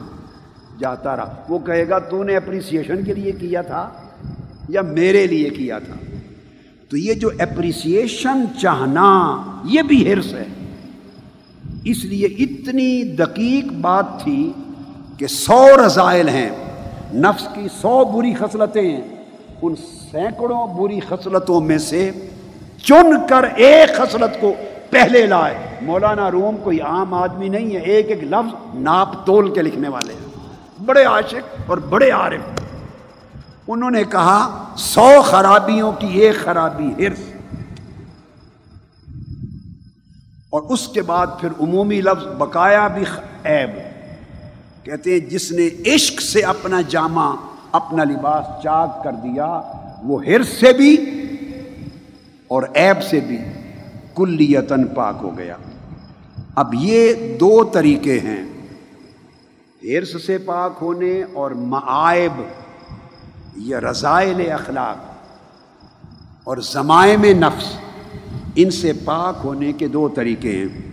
جاتا رہا۔ وہ کہے گا، تو نے اپریسیشن کے لیے کیا تھا یا میرے لیے کیا تھا؟ تو یہ جو اپریسیشن چاہنا، یہ بھی ہرس ہے۔ اس لیے اتنی دقیق بات تھی کہ سو رضائل ہیں، نفس کی سو بری خصلتیں ہیں، ان سینکڑوں بری خصلتوں میں سے چن کر ایک خصلت کو پہلے لائے۔ مولانا روم کوئی عام آدمی نہیں ہے، ایک ایک لفظ ناپ تول کے لکھنے والے ہیں۔ بڑے عاشق اور بڑے عارف۔ انہوں نے کہا، سو خرابیوں کی ایک خرابی ہرس۔ اور اس کے بعد پھر عمومی لفظ بقایا بھی عیب۔ کہتے ہیں، جس نے عشق سے اپنا جامع، اپنا لباس چاک کر دیا، وہ ہرس سے بھی اور عیب سے بھی کلیتن پاک ہو گیا۔ اب یہ دو طریقے ہیں۔ ہرس سے پاک ہونے اور معائب یا رضائل اخلاق اور زمائم نفس، ان سے پاک ہونے کے دو طریقے ہیں۔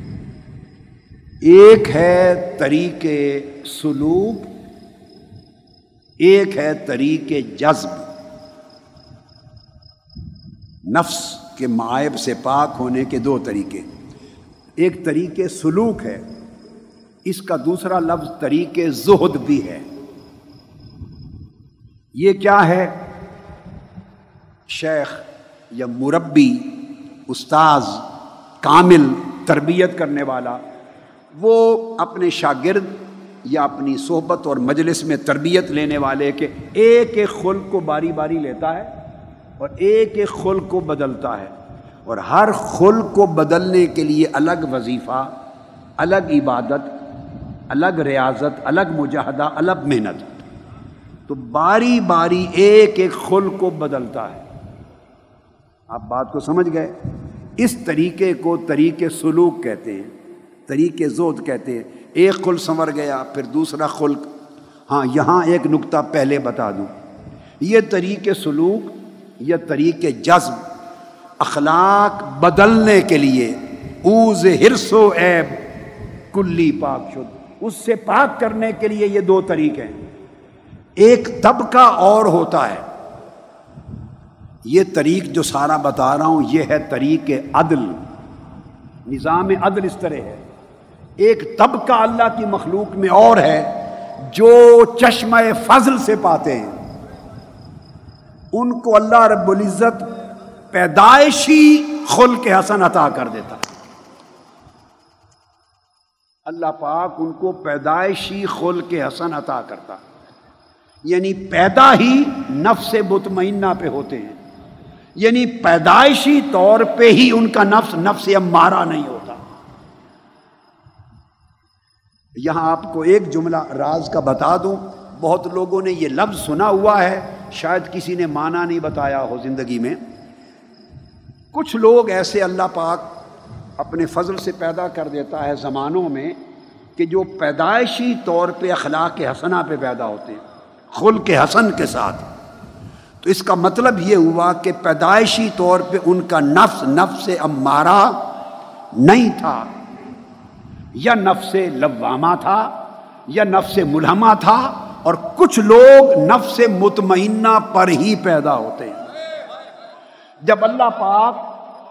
ایک ہے طریقے سلوک، ایک ہے طریقے جذب۔ نفس کے معائب سے پاک ہونے کے دو طریقے۔ ایک طریقے سلوک ہے، اس کا دوسرا لفظ طریقے زہد بھی ہے۔ یہ کیا ہے؟ شیخ یا مربی، استاذ، کامل تربیت کرنے والا۔ وہ اپنے شاگرد یا اپنی صحبت اور مجلس میں تربیت لینے والے کے ایک ایک خلق کو باری باری لیتا ہے اور ایک ایک خلق کو بدلتا ہے اور ہر خلق کو بدلنے کے لیے الگ وظیفہ، الگ عبادت، الگ ریاضت، الگ مجاہدہ، الگ محنت۔ تو باری باری ایک ایک خل کو بدلتا ہے۔ آپ بات کو سمجھ گئے؟ اس طریقے کو طریقے سلوک کہتے ہیں۔ طریقے زود کہتے ہیں، ایک خل سنور گیا، پھر دوسرا خلق ہاں یہاں ایک نقطہ پہلے بتا دوں۔ یہ طریقے سلوک یا طریقے جذب، اخلاق بدلنے کے لیے۔ اوز ہرس و عیب، کلی پاک شد۔ اس سے پاک کرنے کے لیے یہ دو طریقے ہیں۔ ایک طبقہ اور ہوتا ہے۔ یہ طریق جو سارا بتا رہا ہوں، یہ ہے طریق عدل۔ نظام عدل اس طرح ہے۔ ایک طبقہ اللہ کی مخلوق میں اور ہے جو چشمہ فضل سے پاتے ہیں۔ ان کو اللہ رب العزت پیدائشی خل کے حسن عطا کر دیتا۔ ہے اللہ پاک ان کو پیدائشی خل کے حسن عطا کرتا۔ یعنی پیدا ہی نفس مطمئنہ پہ ہوتے ہیں۔ یعنی پیدائشی طور پہ ہی ان کا نفس نفس امارہ نہیں ہوتا۔ یہاں آپ کو ایک جملہ راز کا بتا دوں۔ بہت لوگوں نے یہ لفظ سنا ہوا ہے، شاید کسی نے مانا نہیں بتایا ہو زندگی میں۔ کچھ لوگ ایسے اللہ پاک اپنے فضل سے پیدا کر دیتا ہے زمانوں میں کہ جو پیدائشی طور پہ اخلاق حسنہ پہ پیدا ہوتے ہیں خل کے حسن کے ساتھ۔ تو اس کا مطلب یہ ہوا کہ پیدائشی طور پہ ان کا نفس نفس امارہ نہیں تھا۔ یا نفس لوامہ تھا، یا نفس ملحمہ تھا، اور کچھ لوگ نفس مطمئنہ پر ہی پیدا ہوتے ہیں۔ جب اللہ پاک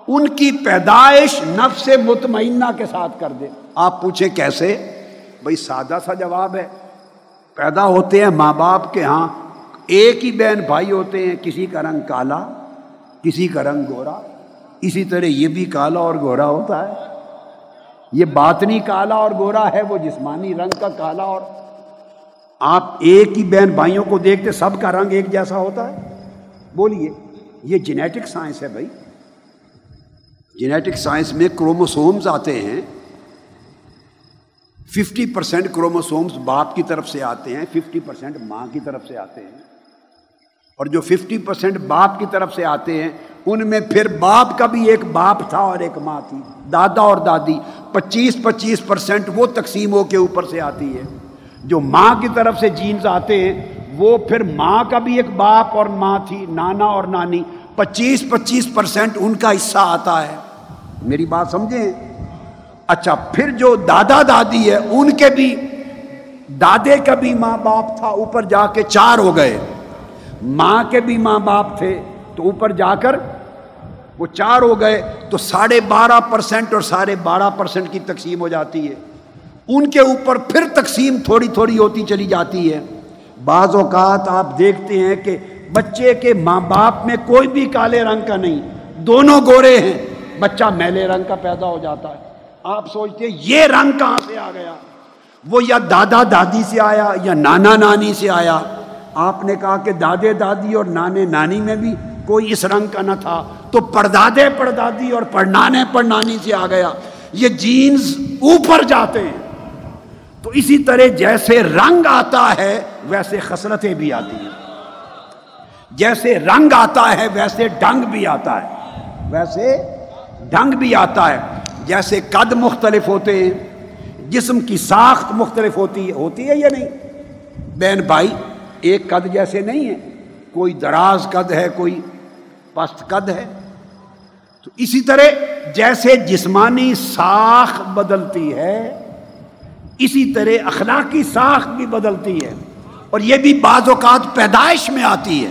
ان کی پیدائش نفس مطمئنہ کے ساتھ کر دے۔ آپ پوچھیں کیسے؟ بھائی سادہ سا جواب ہے۔ پیدا ہوتے ہیں ماں باپ کے ہاں ایک ہی بہن بھائی ہوتے ہیں، کسی کا رنگ کالا، کسی کا رنگ گورا، اسی طرح یہ بھی کالا اور گورا ہوتا ہے۔ یہ باطنی کالا اور گورا ہے، وہ جسمانی رنگ کا کالا اور آپ ایک ہی بہن بھائیوں کو دیکھتے سب کا رنگ ایک جیسا ہوتا ہے۔ بولیے، یہ جینیٹک سائنس ہے بھائی۔ جینیٹک سائنس میں کروموسومز آتے ہیں۔ ففٹی پرسینٹ کروموسومس باپ کی طرف سے آتے ہیں، ففٹی پرسینٹ ماں کی طرف سے آتے ہیں۔ اور جو ففٹی پرسینٹ باپ کی طرف سے آتے ہیں، ان میں پھر باپ کا بھی ایک باپ تھا اور ایک ماں تھی۔ دادا اور دادی، پچیس پچیس پرسنٹ وہ تقسیموں کے اوپر سے آتی ہے جو ماں کی طرف سے جینز آتے ہیں، وہ پھر ماں کا بھی ایک باپ اور ماں تھی، نانا اور نانی۔ پچیس پچیس پرسنٹ ان کا حصہ آتا ہے۔ میری بات سمجھیں؟ اچھا پھر جو دادا دادی ہے، ان کے بھی، دادے کا بھی ماں باپ تھا، اوپر جا کے چار ہو گئے۔ ماں کے بھی ماں باپ تھے تو اوپر جا کر وہ چار ہو گئے تو ساڑھے بارہ پرسنٹ اور ساڑھے بارہ پرسنٹ کی تقسیم ہو جاتی ہے۔ ان کے اوپر پھر تقسیم تھوڑی تھوڑی ہوتی چلی جاتی ہے۔ بعض اوقات آپ دیکھتے ہیں کہ بچے کے ماں باپ میں کوئی بھی کالے رنگ کا نہیں، دونوں گورے ہیں، بچہ میلے رنگ کا پیدا ہو جاتا ہے۔ آپ سوچتے ہیں یہ رنگ کہاں سے آ گیا؟ وہ یا دادا دادی سے آیا یا نانا نانی سے آیا۔ آپ نے کہا کہ دادے دادی اور نانے نانی میں بھی کوئی اس رنگ کا نہ تھا تو پردادے پردادی اور پڑنانے پڑنانی سے آ گیا۔ یہ جینز اوپر جاتے ہیں۔ تو اسی طرح جیسے رنگ آتا ہے ویسے خسرتیں بھی آتی ہیں۔ جیسے رنگ آتا ہے ویسے ڈنگ بھی آتا ہے۔ ویسے ڈنگ بھی آتا ہے۔ جیسے قد مختلف ہوتے ہیں، جسم کی ساخت مختلف ہوتی ہے ہوتی ہے یا نہیں؟ بہن بھائی ایک قد جیسے نہیں ہے، کوئی دراز قد ہے، کوئی پست قد ہے۔ تو اسی طرح جیسے جسمانی ساخ بدلتی ہے، اسی طرح اخلاقی ساخت بھی بدلتی ہے۔ اور یہ بھی بعض اوقات پیدائش میں آتی ہے۔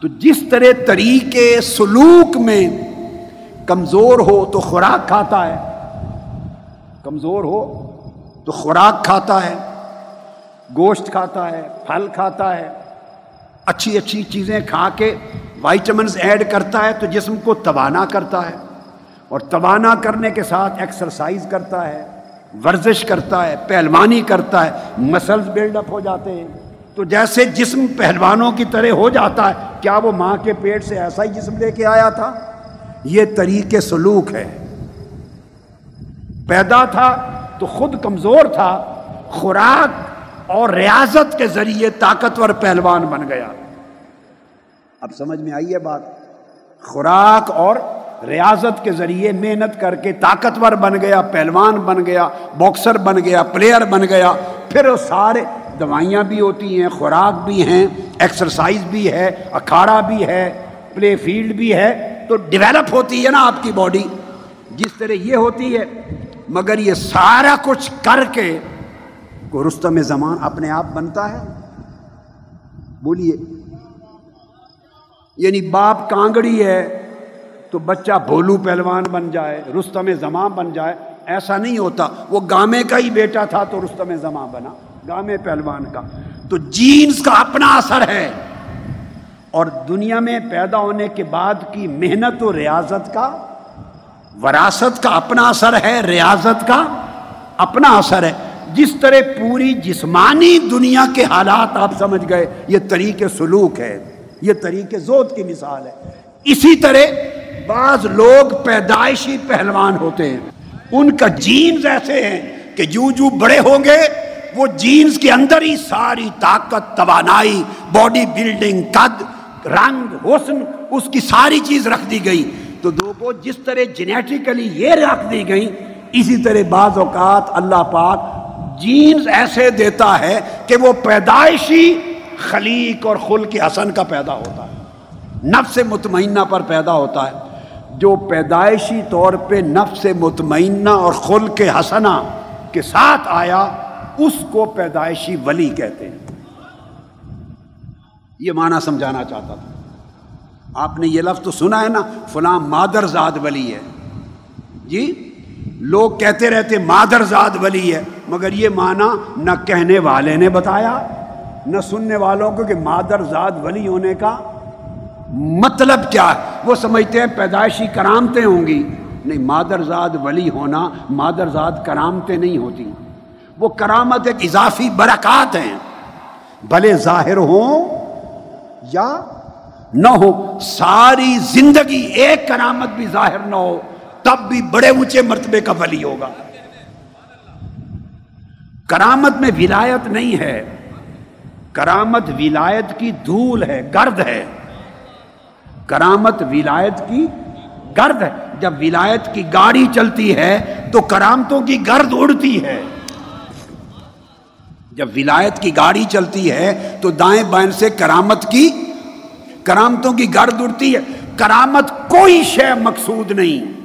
تو جس طرح طریقے سلوک میں کمزور ہو تو خوراک کھاتا ہے۔ کمزور ہو تو خوراک کھاتا ہے۔ گوشت کھاتا ہے، پھل کھاتا ہے۔ اچھی اچھی چیزیں کھا کے وائٹمنز ایڈ کرتا ہے تو جسم کو توانا کرتا ہے۔ اور توانا کرنے کے ساتھ ایکسرسائز کرتا ہے، ورزش کرتا ہے، پہلوانی کرتا ہے مسلز بلڈ اپ ہو جاتے ہیں۔ تو جیسے جسم پہلوانوں کی طرح ہو جاتا ہے، کیا وہ ماں کے پیٹ سے ایسا ہی جسم لے کے آیا تھا؟ یہ طریقے سلوک ہے پیدا تھا تو خود کمزور تھا، خوراک اور ریاضت کے ذریعے طاقتور پہلوان بن گیا۔ اب سمجھ میں آئیے بات؟ خوراک اور ریاضت کے ذریعے محنت کر کے طاقتور بن گیا، پہلوان بن گیا، باکسر بن گیا، پلیئر بن گیا۔ پھر وہ سارے دوائیاں بھی ہوتی ہیں، خوراک بھی ہیں ایکسرسائز بھی ہے، اکھاڑا بھی ہے پلے فیلڈ بھی ہے۔ تو ڈیولپ ہوتی ہے نا آپ کی باڈی جس طرح یہ ہوتی ہے، مگر یہ سارا کچھ کر کے کو رستم زمان اپنے آپ بنتا ہے۔ بولیے۔ یعنی باپ کانگڑی ہے تو بچہ بھولو پہلوان بن جائے رستم زماں بن جائے۔ ایسا نہیں ہوتا۔ وہ گامے کا ہی بیٹا تھا تو رستم زماں بنا۔ گامے پہلوان کا۔ تو جینز کا اپنا اثر ہے۔ اور دنیا میں پیدا ہونے کے بعد کی محنت و ریاضت کا، وراثت کا اپنا اثر ہے۔ ریاضت کا اپنا اثر ہے۔ جس طرح پوری جسمانی دنیا کے حالات آپ سمجھ گئے، یہ طریقے سلوک ہے، یہ طریقے زود کی مثال ہے۔ اسی طرح بعض لوگ پیدائشی پہلوان ہوتے ہیں۔ ان کا جینز ایسے ہیں کہ جو جو بڑے ہوں گے، وہ جینز کے اندر ہی ساری طاقت، توانائی، باڈی بلڈنگ، قد، رنگ، حسن، اس کی ساری چیز رکھ دی گئی۔ تو دو جس طرح جینیٹیکلی یہ رکھ دی گئی، اسی طرح بعض اوقات اللہ پاک جینز ایسے دیتا ہے کہ وہ پیدائشی خلیق اور خل کے حسن کا پیدا ہوتا ہے۔ نفس مطمئنہ پر پیدا ہوتا ہے۔ جو پیدائشی طور پہ نفس مطمئنہ اور خل کے حسنا کے ساتھ آیا، اس کو پیدائشی ولی کہتے ہیں۔ یہ معنی سمجھانا چاہتا تھا۔ آپ نے یہ لفظ تو سنا ہے نا، فلاں مادر زاد ولی ہے۔ جی؟ لوگ کہتے رہتے مادر زاد ولی ہے، مگر یہ معنی نہ کہنے والے نے بتایا، نہ سننے والوں کو کہ مادر زاد ولی ہونے کا مطلب کیا ہے۔ وہ سمجھتے ہیں پیدائشی کرامتیں ہوں گی۔ نہیں، مادر زاد ولی ہونا مادر زاد کرامتیں نہیں ہوتی۔ وہ کرامت ایک اضافی برکات ہیں۔ بھلے ظاہر ہوں یا نہ ہو ساری زندگی ایک کرامت بھی ظاہر نہ ہو۔ تب بھی بڑے اونچے مرتبے کا ولی ہوگا۔ کرامت میں ولایت نہیں ہے۔ کرامت ولایت کی دھول ہے، گرد ہے۔ کرامت ولایت کی گرد ہے۔ جب ولایت کی گاڑی چلتی ہے تو کرامتوں کی گرد اڑتی ہے۔ جب ولایت کی گاڑی چلتی ہے تو دائیں بائیں سے کرامت کی کرامتوں کی گرد اڑتی ہے۔ کرامت کوئی شے مقصود نہیں۔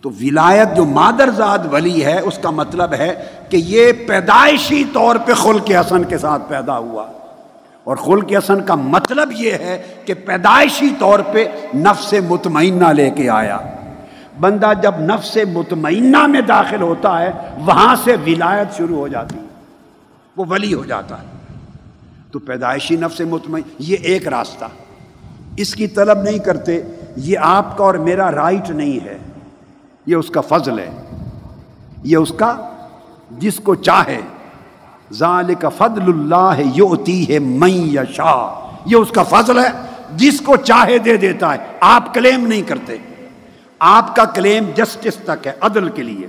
تو ولایت جو مادر زاد ولی ہے، اس کا مطلب ہے کہ یہ پیدائشی طور پہ خل کے حسن کے ساتھ پیدا ہوا۔ اور خل کے حسن کا مطلب یہ ہے کہ پیدائشی طور پہ نفس مطمئنہ لے کے آیا۔ بندہ جب نفس مطمئنہ میں داخل ہوتا ہے، وہاں سے ولایت شروع ہو جاتی۔ ہے وہ ولی ہو جاتا ہے۔ تو پیدائشی نفس مطمئن، یہ ایک راستہ۔ اس کی طلب نہیں کرتے، یہ آپ کا اور میرا رائٹ نہیں ہے۔ یہ اس کا فضل ہے۔ یہ اس کا جس کو چاہے۔ ذالک فضل اللہ یوتی ہے میں یا شاہ یہ اس کا فضل ہے، جس کو چاہے دے دیتا ہے۔ آپ کلیم نہیں کرتے۔ آپ کا کلیم جسٹس تک ہے، عدل کے لیے۔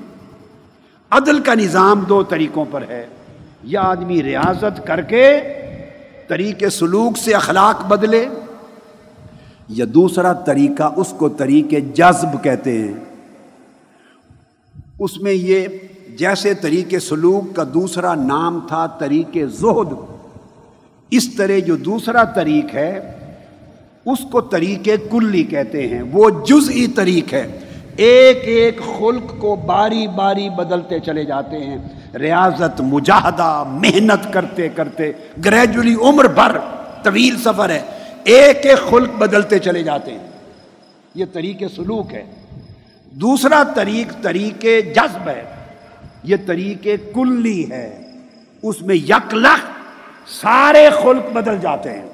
عدل کا نظام دو طریقوں پر ہے۔ یا آدمی ریاضت کر کے طریقے سلوک سے اخلاق بدلے، یا دوسرا طریقہ اس کو طریقے جذب کہتے ہیں۔ اس میں یہ جیسے طریقے سلوک کا دوسرا نام تھا طریق زہد۔ اس طرح جو دوسرا طریق ہے، اس کو طریق کلی کہتے ہیں۔ وہ جزئی طریق ہے۔ ایک ایک خلق کو باری باری بدلتے چلے جاتے ہیں۔ ریاضت، مجاہدہ، محنت کرتے کرتے، گریجولی عمر بھر طویل سفر ہے۔ ایک ایک خلق بدلتے چلے جاتے ہیں۔ یہ طریق سلوک ہے۔ دوسرا طریق طریق جذب ہے۔ یہ طریق کلی ہے۔ اس میں یک لخ سارے خلق بدل جاتے ہیں۔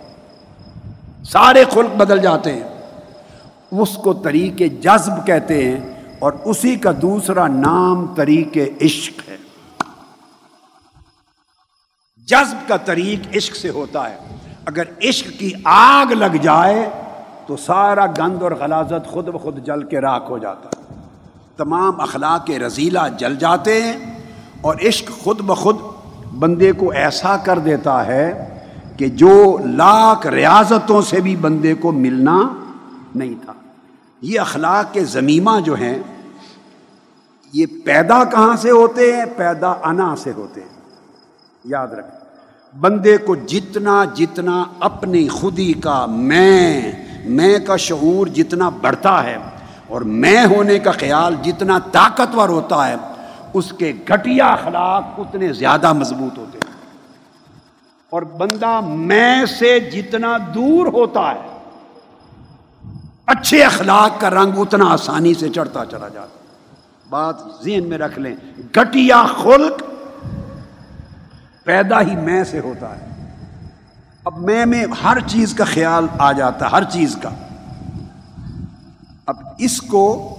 سارے خلق بدل جاتے ہیں۔ اس کو طریق جذب کہتے ہیں اور اسی کا دوسرا نام طریق عشق ہے۔ جذب کا طریق عشق سے ہوتا ہے۔ اگر عشق کی آگ لگ جائے تو سارا گند اور غلازت خود بخود جل کے راک ہو جاتا ہے۔ تمام اخلاق رضیلہ جل جاتے ہیں اور عشق خود بخود بندے کو ایسا کر دیتا ہے کہ جو لاکھ ریاضتوں سے بھی بندے کو ملنا نہیں تھا۔ یہ اخلاق کے زمیمہ جو ہیں، یہ پیدا کہاں سے ہوتے ہیں؟ پیدا انا سے ہوتے ہیں۔ یاد رکھ بندے کو جتنا جتنا اپنی خودی کا میں میں کا شعور جتنا بڑھتا ہے اور میں ہونے کا خیال جتنا طاقتور ہوتا ہے، اس کے گھٹیا اخلاق اتنے زیادہ مضبوط ہوتے ہیں۔ اور بندہ میں سے جتنا دور ہوتا ہے، اچھے اخلاق کا رنگ اتنا آسانی سے چڑھتا چلا جاتا بات ذہن میں رکھ لیں گٹیا خلق پیدا ہی میں سے ہوتا ہے۔ اب میں میں ہر چیز کا خیال آ جاتا ہر چیز کا۔ اب اس کو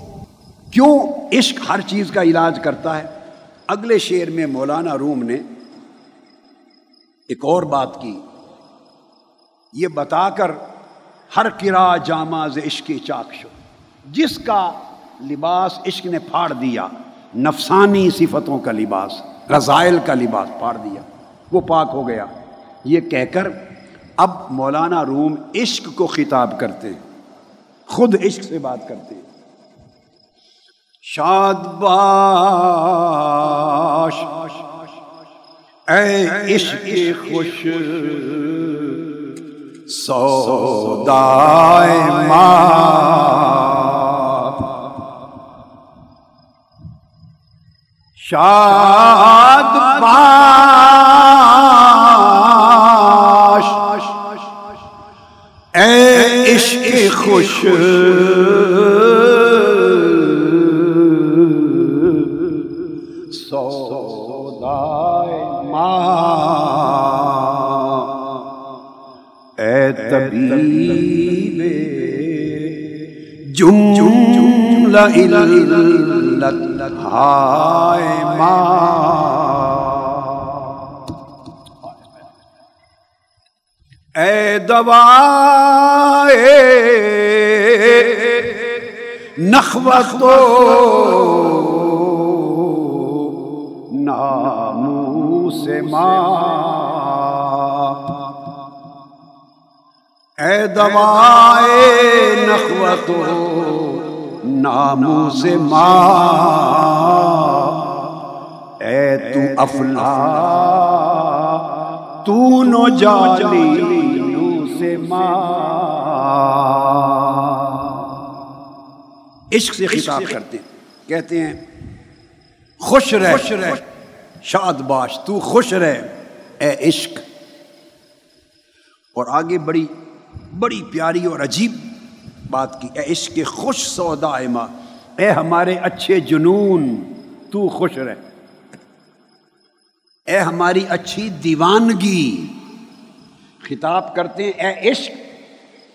کیوں عشق ہر چیز کا علاج کرتا ہے؟ اگلے شعر میں مولانا روم نے ایک اور بات کی۔ یہ بتا کر ہر کرا جامع عشق چاک شو۔ جس کا لباس عشق نے پھاڑ دیا، نفسانی صفتوں کا لباس، رضائل کا لباس پھاڑ دیا، وہ پاک ہو گیا۔ یہ کہہ کر اب مولانا روم عشق کو خطاب کرتے خود عشق سے بات کرتے شاد باش، اے عشق خوش، سودائے ماں۔ شاد باش۔ عشق خوش سودائے ماں۔ اے طبیب جم جم علت ہائے ماں۔ اے دوائے نخوت نامو سے ماں اے دوائے نخوت نامو سے ماں اے تو افلا تو نو جالی سے ماں۔ عشق سے خطاب کرتے ہیں۔ کہتے ہیں خوش رہ شاد باش تو خوش رہ اے عشق۔ اور آگے بڑی بڑی پیاری اور عجیب بات کی اے عشق خوش سودا ماں۔ اے ہمارے اچھے جنون تو خوش رہ اے ہماری اچھی دیوانگی۔ خطاب کرتے ہیں، اے عشق،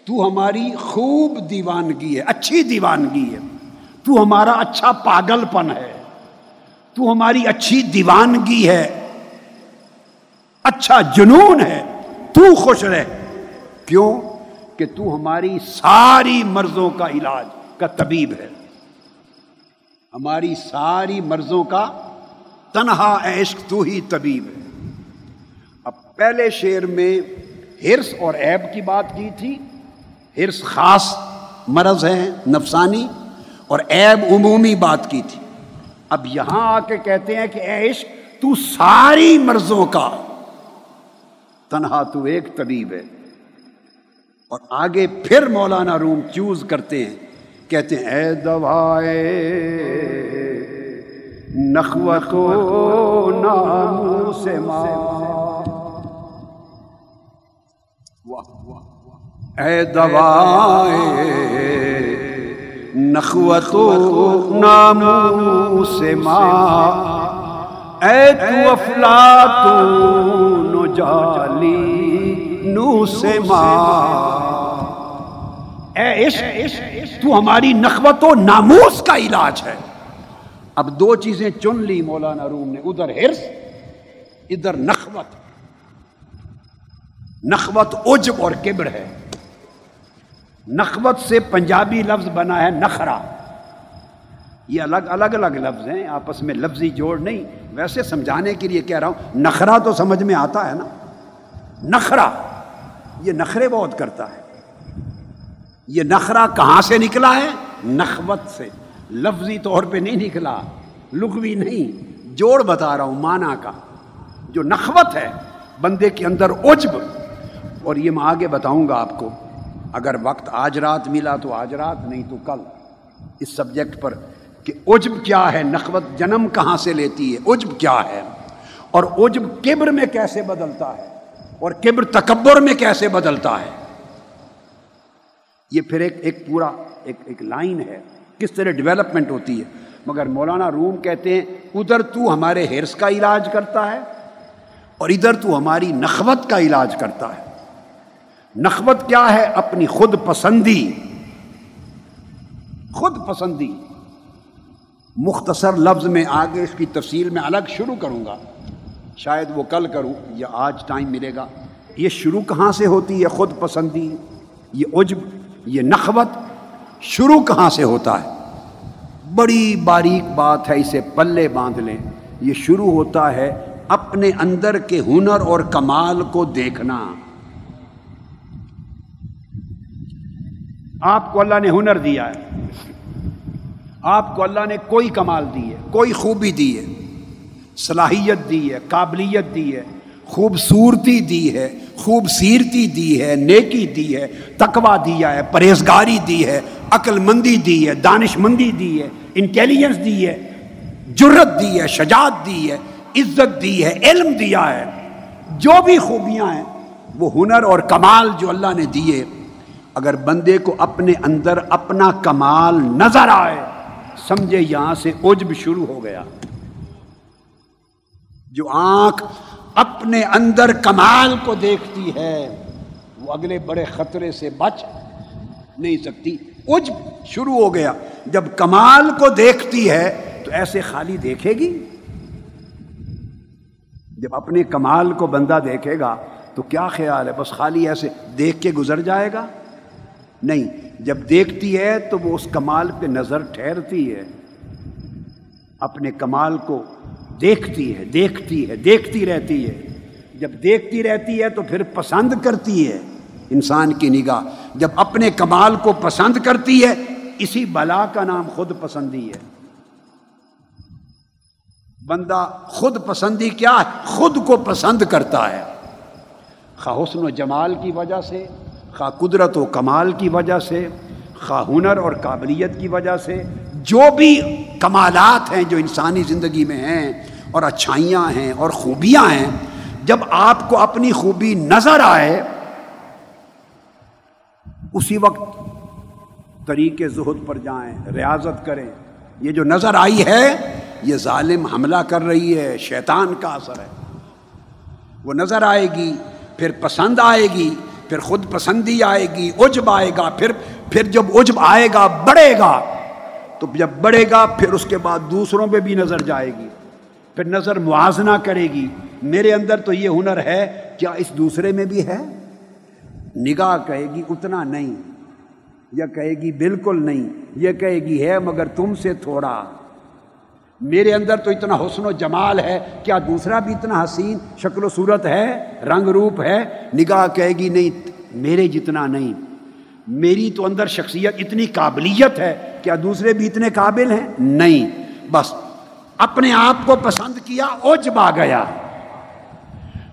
تو ہماری خوب دیوانگی ہے، اچھی دیوانگی ہے۔ تو ہمارا اچھا پاگل پن ہے۔ تو ہماری اچھی دیوانگی ہے۔ اچھا جنون ہے۔ تو خوش رہ۔ کیوں؟ کہ تو ہماری ساری مرضوں کا علاج، کا طبیب ہے۔ ہماری ساری مرضوں کا تنہا عشق، تو ہی طبیب ہے۔ اب پہلے شعر میں ہرس اور عیب کی بات کی تھی۔ ہرس خاص مرض ہے، نفسانی، اور عیب عمومی بات کی تھی۔ اب یہاں آ کے کہتے ہیں کہ اے عشق، تو ساری مرضوں کا تنہا تو ایک طبیب ہے۔ اور آگے پھر مولانا روم چوز کرتے ہیں، کہتے ہیں، اے دوائے، نخوت نام سے اے دوائے نخوت نام سے ماں اے تو افلاطون جالی نو سے ماں اے عشق، تو ہماری نخوت و ناموس کا علاج ہے۔ اب دو چیزیں چن لی مولانا روم نے، ادھر ہرس، ادھر نخوت۔ نخوت عجب اور کبر ہے۔ نخوت سے پنجابی لفظ بنا ہے نخرا یہ الگ الگ الگ لفظ ہیں، آپس میں لفظی جوڑ نہیں۔ ویسے سمجھانے کے لیے کہہ رہا ہوں نخرا تو سمجھ میں آتا ہے نا۔ نخرا یہ نخرے بہت کرتا ہے۔ یہ نخرا کہاں سے نکلا ہے؟ نخوت سے۔ لفظی طور پہ نہیں نکلا، لغوی نہیں۔ جوڑ بتا رہا ہوں مانا کا۔ جو نخوت ہے، بندے کے اندر عجب۔ اور یہ میں آگے بتاؤں گا آپ کو۔ اگر وقت آج رات ملا تو آج رات، نہیں تو کل۔ اس سبجیکٹ پر کہ عجب کیا ہے، نخوت جنم کہاں سے لیتی ہے، عجب کیا ہے۔ اور عجب کبر میں کیسے بدلتا ہے، اور کبر تکبر میں کیسے بدلتا ہے۔ یہ پھر ایک ایک پورا، ایک ایک لائن ہے۔ کس طرح ڈیولپمنٹ ہوتی ہے۔ مگر مولانا روم کہتے ہیں، ادھر تو ہمارے ہرس کا علاج کرتا ہے، اور ادھر تو ہماری نخوت کا علاج کرتا ہے۔ نخوت کیا ہے اپنی خود پسندی؟ خود پسندی۔ مختصر لفظ میں آگے اس کی تفصیل میں الگ شروع کروں گا۔ شاید وہ کل کروں یا آج ٹائم ملے گا۔ یہ شروع کہاں سے ہوتی ہے خود پسندی؟ یہ عجب، یہ نخوت شروع کہاں سے ہوتا ہے؟ بڑی باریک بات ہے اسے پلے باندھ لیں۔ یہ شروع ہوتا ہے اپنے اندر کے ہنر اور کمال کو دیکھنا۔ آپ کو اللہ نے ہنر دیا ہے آپ کو اللہ نے کوئی کمال دی ہے کوئی خوبی دی ہے صلاحیت دی ہے قابلیت دی ہے خوبصورتی دی ہے خوبصیرتی دی ہے نیکی دی ہے تقوا دیا ہے پرہیزگاری دی ہے عقل مندی دی ہے دانش مندی دی ہے انٹیلیجنس دی ہے جرت دی ہے شجاعت دی ہے عزت دی ہے علم دیا ہے جو بھی خوبیاں ہیں وہ ہنر اور کمال جو اللہ نے دیے اگر بندے کو اپنے اندر اپنا کمال نظر آئے، سمجھے یہاں سے عجب شروع ہو گیا۔ جو آنکھ اپنے اندر کمال کو دیکھتی ہے، وہ اگلے بڑے خطرے سے بچ نہیں سکتی۔ عجب شروع ہو گیا۔ جب کمال کو دیکھتی ہے، تو ایسے خالی دیکھے گی؟ جب اپنے کمال کو بندہ دیکھے گا، تو کیا خیال ہے؟ بس خالی ایسے دیکھ کے گزر جائے گا؟ نہیں، جب دیکھتی ہے تو وہ اس کمال پہ نظر ٹھہرتی ہے، اپنے کمال کو دیکھتی ہے دیکھتی ہے، دیکھتی رہتی ہے۔ جب دیکھتی رہتی ہے تو پھر پسند کرتی ہے انسان کی نگاہ۔ جب اپنے کمال کو پسند کرتی ہے، اسی بلا کا نام خود پسندی ہے۔ بندہ خود پسندی کیا ہے؟ خود کو پسند کرتا ہے۔ خواہ حسن و جمال کی وجہ سے خواہ قدرت و کمال کی وجہ سے، خواہ ہنر اور قابلیت کی وجہ سے، جو بھی کمالات ہیں جو انسانی زندگی میں ہیں اور اچھائیاں ہیں اور خوبیاں ہیں، جب آپ کو اپنی خوبی نظر آئے، اسی وقت طریقے زہد پر جائیں، ریاضت کریں۔ یہ جو نظر آئی ہے، یہ ظالم حملہ کر رہی ہے، شیطان کا اثر ہے۔ وہ نظر آئے گی، پھر پسند آئے گی پھر خود پسندی آئے گی، عجب آئے گا، پھر پھر جب عجب آئے گا، بڑھے گا۔ تو جب بڑھے گا، پھر اس کے بعد دوسروں پہ بھی نظر جائے گی۔ پھر نظر موازنہ کرے گی۔ میرے اندر تو یہ ہنر ہے، کیا اس دوسرے میں بھی ہے؟ نگاہ کہے گی، اتنا نہیں۔ یا کہے گی، بالکل نہیں۔ یہ کہے گی، ہے، مگر تم سے تھوڑا۔ میرے اندر تو اتنا حسن و جمال ہے کیا دوسرا بھی اتنا حسین شکل و صورت ہے رنگ روپ ہے نگاہ کہے گی نہیں، میرے جتنا نہیں۔ میری تو اندر شخصیت اتنی قابلیت ہے، کیا دوسرے بھی اتنے قابل ہیں؟ نہیں۔ بس اپنے آپ کو پسند کیا اوجب آ گیا۔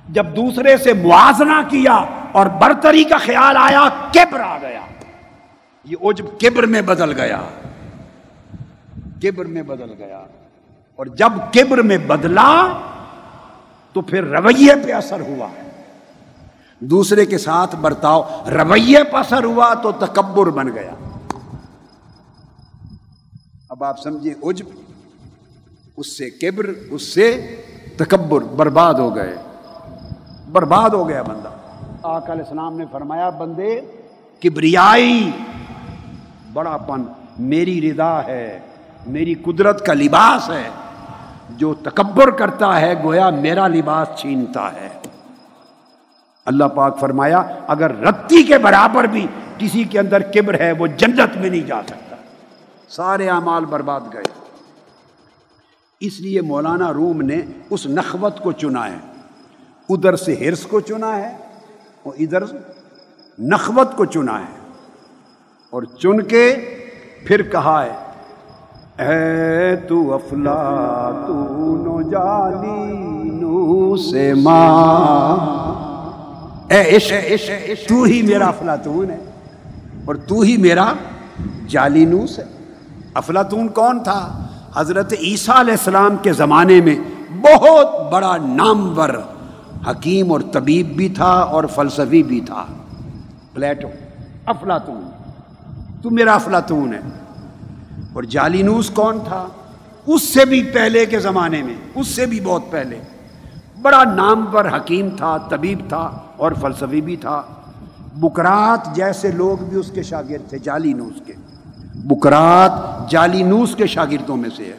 جب دوسرے سے موازنہ کیا اور برتری کا خیال آیا، کبر آ گیا۔ یہ اوجب کبر میں بدل گیا۔ کبر میں بدل گیا۔ اور جب کبر میں بدلا تو پھر رویے پہ اثر ہوا۔ دوسرے کے ساتھ برتاؤ، رویے پہ اثر ہوا تو تکبر بن گیا۔ اب آپ سمجھیں عجب۔ اس سے کبر، اس سے تکبر برباد ہو گئے۔ برباد ہو گیا بندہ۔ آقا علیہ السلام نے فرمایا، بندے، کبریائی بڑا پن میری رضا ہے، میری قدرت کا لباس ہے۔ جو تکبر کرتا ہے، گویا میرا لباس چھینتا ہے۔ اللہ پاک فرمایا، اگر رتی کے برابر بھی کسی کے اندر کبر ہے، وہ جنت میں نہیں جا سکتا۔ سارے اعمال برباد گئے۔ اس لیے مولانا روم نے اس نخوت کو چنا ہے۔ ادھر سے ہرس کو چنا ہے اور ادھر نخوت کو چنا ہے۔ اور چن کے پھر کہا ہے اے تو افلا تو نو جالی نو سے ماں۔ اے عشق عشق تو ہی میرا افلاطون ہے اور تو ہی میرا جالینوس ہے افلاطون کون تھا؟ حضرت عیسیٰ علیہ السلام کے زمانے میں بہت بڑا نامور، حکیم اور طبیب بھی تھا اور فلسفی بھی تھا۔ پلیٹو افلاطون تو میرا افلاطون ہے۔ اور جالینوس کون تھا؟ اس سے بھی پہلے کے زمانے میں، اس سے بھی بہت پہلے۔ بڑا نام پر حکیم تھا، طبیب تھا اور فلسفی بھی تھا۔ بکرات جیسے لوگ بھی اس کے شاگرد تھے جالینوس کے۔ بکرات جالینوس کے شاگردوں میں سے ہے۔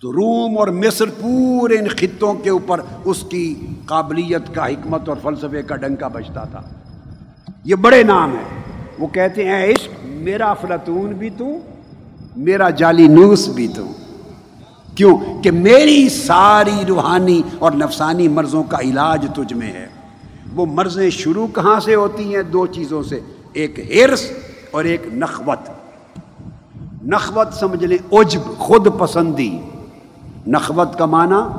تو روم اور مصر پورے ان خطوں کے اوپر اس کی قابلیت کا، حکمت اور فلسفے کا ڈنکا بجتا تھا۔ یہ بڑے نام ہیں۔ وہ کہتے ہیں عشق، میرا افلاطون بھی تو، میرا جالی نوس بھی تو. کیوں؟ کہ میری ساری روحانی اور نفسانی مرضوں کا علاج تجھ میں ہے۔ وہ مرضیں شروع کہاں سے ہوتی ہیں؟ دو چیزوں سے، ایک ہرس اور ایک نخوت۔ نخوت سمجھ لیں، عجب، خود پسندی۔ نخوت کا معنی،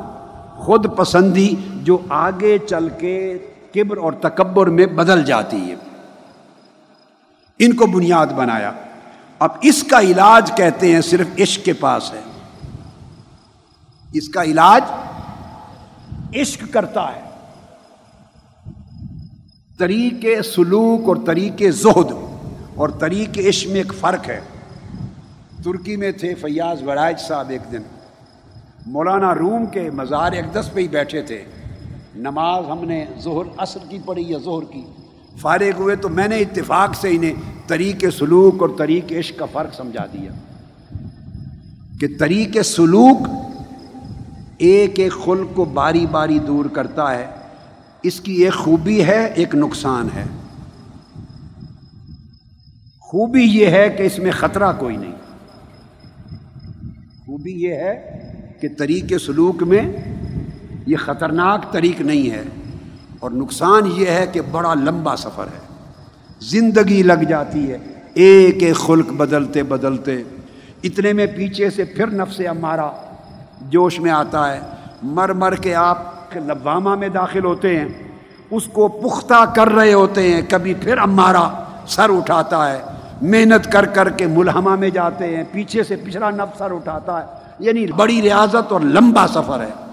خود پسندی جو آگے چل کے کبر اور تکبر میں بدل جاتی ہے۔ ان کو بنیاد بنایا۔ اب اس کا علاج کہتے ہیں صرف عشق کے پاس ہے۔ اس کا علاج عشق کرتا ہے۔ طریقے سلوک اور طریقے زہد اور طریق عشق میں ایک فرق ہے۔ ترکی میں تھے فیاض ورائج صاحب ایک دن۔ مولانا روم کے مزار اقدس پہ ہی بیٹھے تھے۔ نماز ہم نے ظہر عصر کی پڑھی یا ظہر کی؟ فارغ ہوئے تو میں نے اتفاق سے انہیں طریق سلوک اور طریق عشق کا فرق سمجھا دیا کہ طریق سلوک ایک ایک خلق کو باری باری دور کرتا ہے، اس کی ایک خوبی ہے، ایک نقصان ہے۔ خوبی یہ ہے کہ اس میں خطرہ کوئی نہیں۔ خوبی یہ ہے کہ طریق سلوک میں یہ خطرناک طریق نہیں ہے۔ اور نقصان یہ ہے کہ بڑا لمبا سفر ہے۔ زندگی لگ جاتی ہے، ایک ایک خلق بدلتے بدلتے۔ اتنے میں پیچھے سے پھر نفس ہمارا جوش میں آتا ہے۔ مر مر کے آپ لبامہ میں داخل ہوتے ہیں۔ اس کو پختہ کر رہے ہوتے ہیں۔ کبھی پھر ہمارا سر اٹھاتا ہے۔ محنت کر کر کے ملحمہ میں جاتے ہیں۔ پیچھے سے پچھلا نب سر اٹھاتا ہے۔ یعنی بڑی ریاضت اور لمبا سفر ہے۔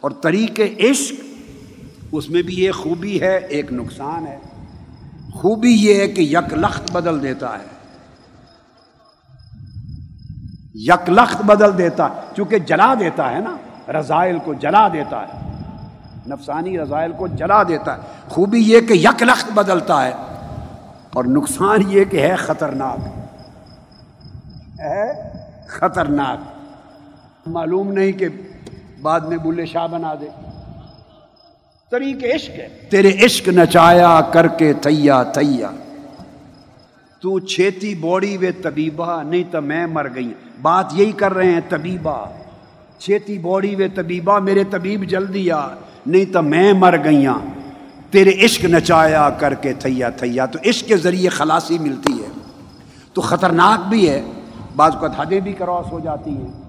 اور طریق عشق اس میں بھی یہ خوبی ہے، ایک نقصان ہے۔ خوبی یہ ہے کہ یک لخت بدل دیتا ہے۔ یک لخت بدل دیتا ہے، چونکہ جلا دیتا ہے نا، رضائل کو جلا دیتا ہے۔ نفسانی رضائل کو جلا دیتا ہے۔ خوبی یہ کہ یک لخت بدلتا ہے۔ اور نقصان یہ کہ ہے خطرناک۔ ہے خطرناک۔ معلوم نہیں کہ بعد میں بلے شاہ بنا دے۔ طریق عشق ہے۔ تیرے عشق نچایا کر کے تھیا تھیا۔ تو چھیتی بوڑی وے طبیبہ، نہیں تو میں مر گئی۔ بات یہی کر رہے ہیں طبیبہ۔ چھیتی بوڑی وے طبیبہ، میرے طبیب جلدی آ۔ نہیں تو میں مر گئیاں تیرے عشق نچایا کر کے تھیا تھیا۔ تو عشق کے ذریعے خلاصی ملتی ہے۔ تو خطرناک بھی ہے۔ بعض کو حدیں بھی کراس ہو جاتی ہیں۔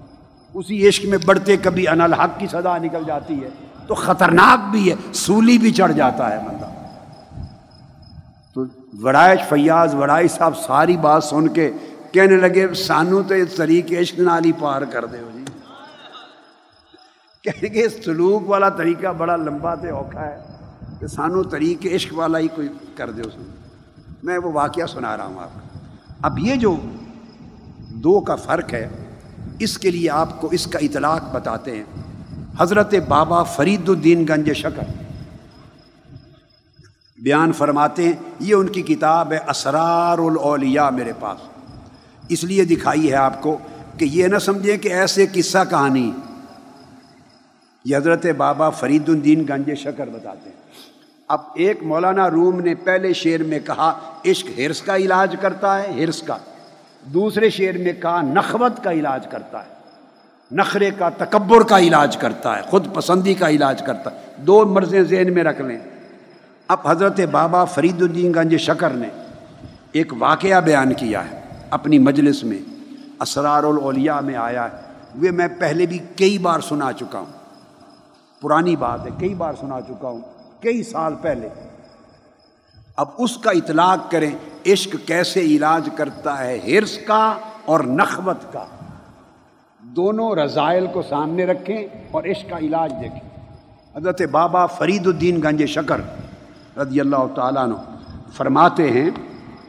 اسی عشق میں بڑھتے کبھی ان الحق کی صدا نکل جاتی ہے۔ تو خطرناک بھی ہے، سولی بھی چڑھ جاتا ہے بندہ۔ تو وڑائش فیاض وڑائی صاحب ساری بات سن کے کہنے لگے، سانو تو اس طریقے عشق نالی پار کر دے ہو جی۔ کہنے کے سلوک والا طریقہ بڑا لمبا تے اوکھا ہے کہ سانو طریق عشق والا ہی کوئی کر دے اس میں میں وہ واقعہ سنا رہا ہوں آپ کو۔ اب یہ جو دو کا فرق ہے، اس کے لیے آپ کو اس کا اطلاق بتاتے ہیں۔ حضرت بابا فرید الدین گنج شکر بیان فرماتے ہیں، یہ ان کی کتاب ہے، اسرار الاولیاء میرے پاس۔ اس لیے دکھائی ہے آپ کو کہ یہ نہ سمجھیں کہ ایسے قصہ کہانی۔ یہ حضرت بابا فرید الدین گنج شکر بتاتے ہیں۔ اب ایک مولانا روم نے پہلے شعر میں کہا، عشق ہرس کا علاج کرتا ہے، ہرس کا۔ دوسرے شعر میں کہا، نخوت کا علاج کرتا ہے۔ نخرے کا تکبر کا علاج کرتا ہے، خود پسندی کا علاج کرتا ہے۔ دو مرضیں ذہن میں رکھ لیں۔ اب حضرت بابا فرید الدین گنج شکر نے ایک واقعہ بیان کیا ہے اپنی مجلس میں، اسرار الاولیاء میں آیا ہے۔ وہ میں پہلے بھی کئی بار سنا چکا ہوں۔ پرانی بات ہے، کئی بار سنا چکا ہوں، کئی سال پہلے۔ اب اس کا اطلاق کریں، عشق کیسے علاج کرتا ہے، ہرس کا اور نخوت کا۔ دونوں رضائل کو سامنے رکھیں اور عشق کا علاج دیکھیں۔ حضرت بابا فرید الدین گنج شکر رضی اللہ تعالیٰ نے فرماتے ہیں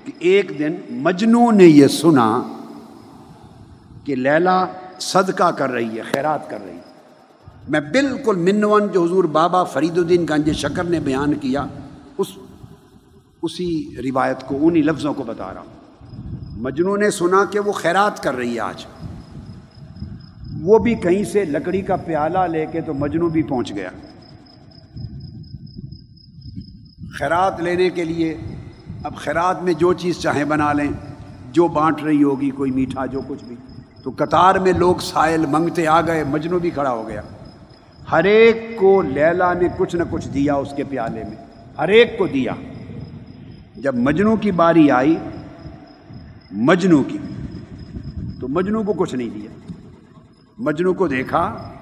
کہ ایک دن مجنو نے یہ سنا کہ لیلا صدقہ کر رہی ہے، خیرات کر رہی ہے۔ میں بالکل منون جو حضور بابا فرید الدین گنج شکر نے بیان کیا، اس، اسی روایت کو، انہی لفظوں کو بتا رہا ہوں۔ مجنو نے سنا کہ وہ خیرات کر رہی ہے آج۔ وہ بھی کہیں سے لکڑی کا پیالہ لے کے تو مجنو بھی پہنچ گیا۔ خیرات لینے کے لیے اب خیرات میں جو چیز چاہیں بنا لیں، جو بانٹ رہی ہوگی، کوئی میٹھا، جو کچھ بھی۔ تو قطار میں لوگ سائل منگتے آ گئے، مجنو بھی کھڑا ہو گیا۔ ہر ایک کو لیلا نے کچھ نہ کچھ دیا اس کے پیالے میں۔ ہر ایک کو دیا۔ جب مجنو کی باری آئی، مجنو کی، تو مجنو کو کچھ نہیں دیا۔ مجنو کو دیکھا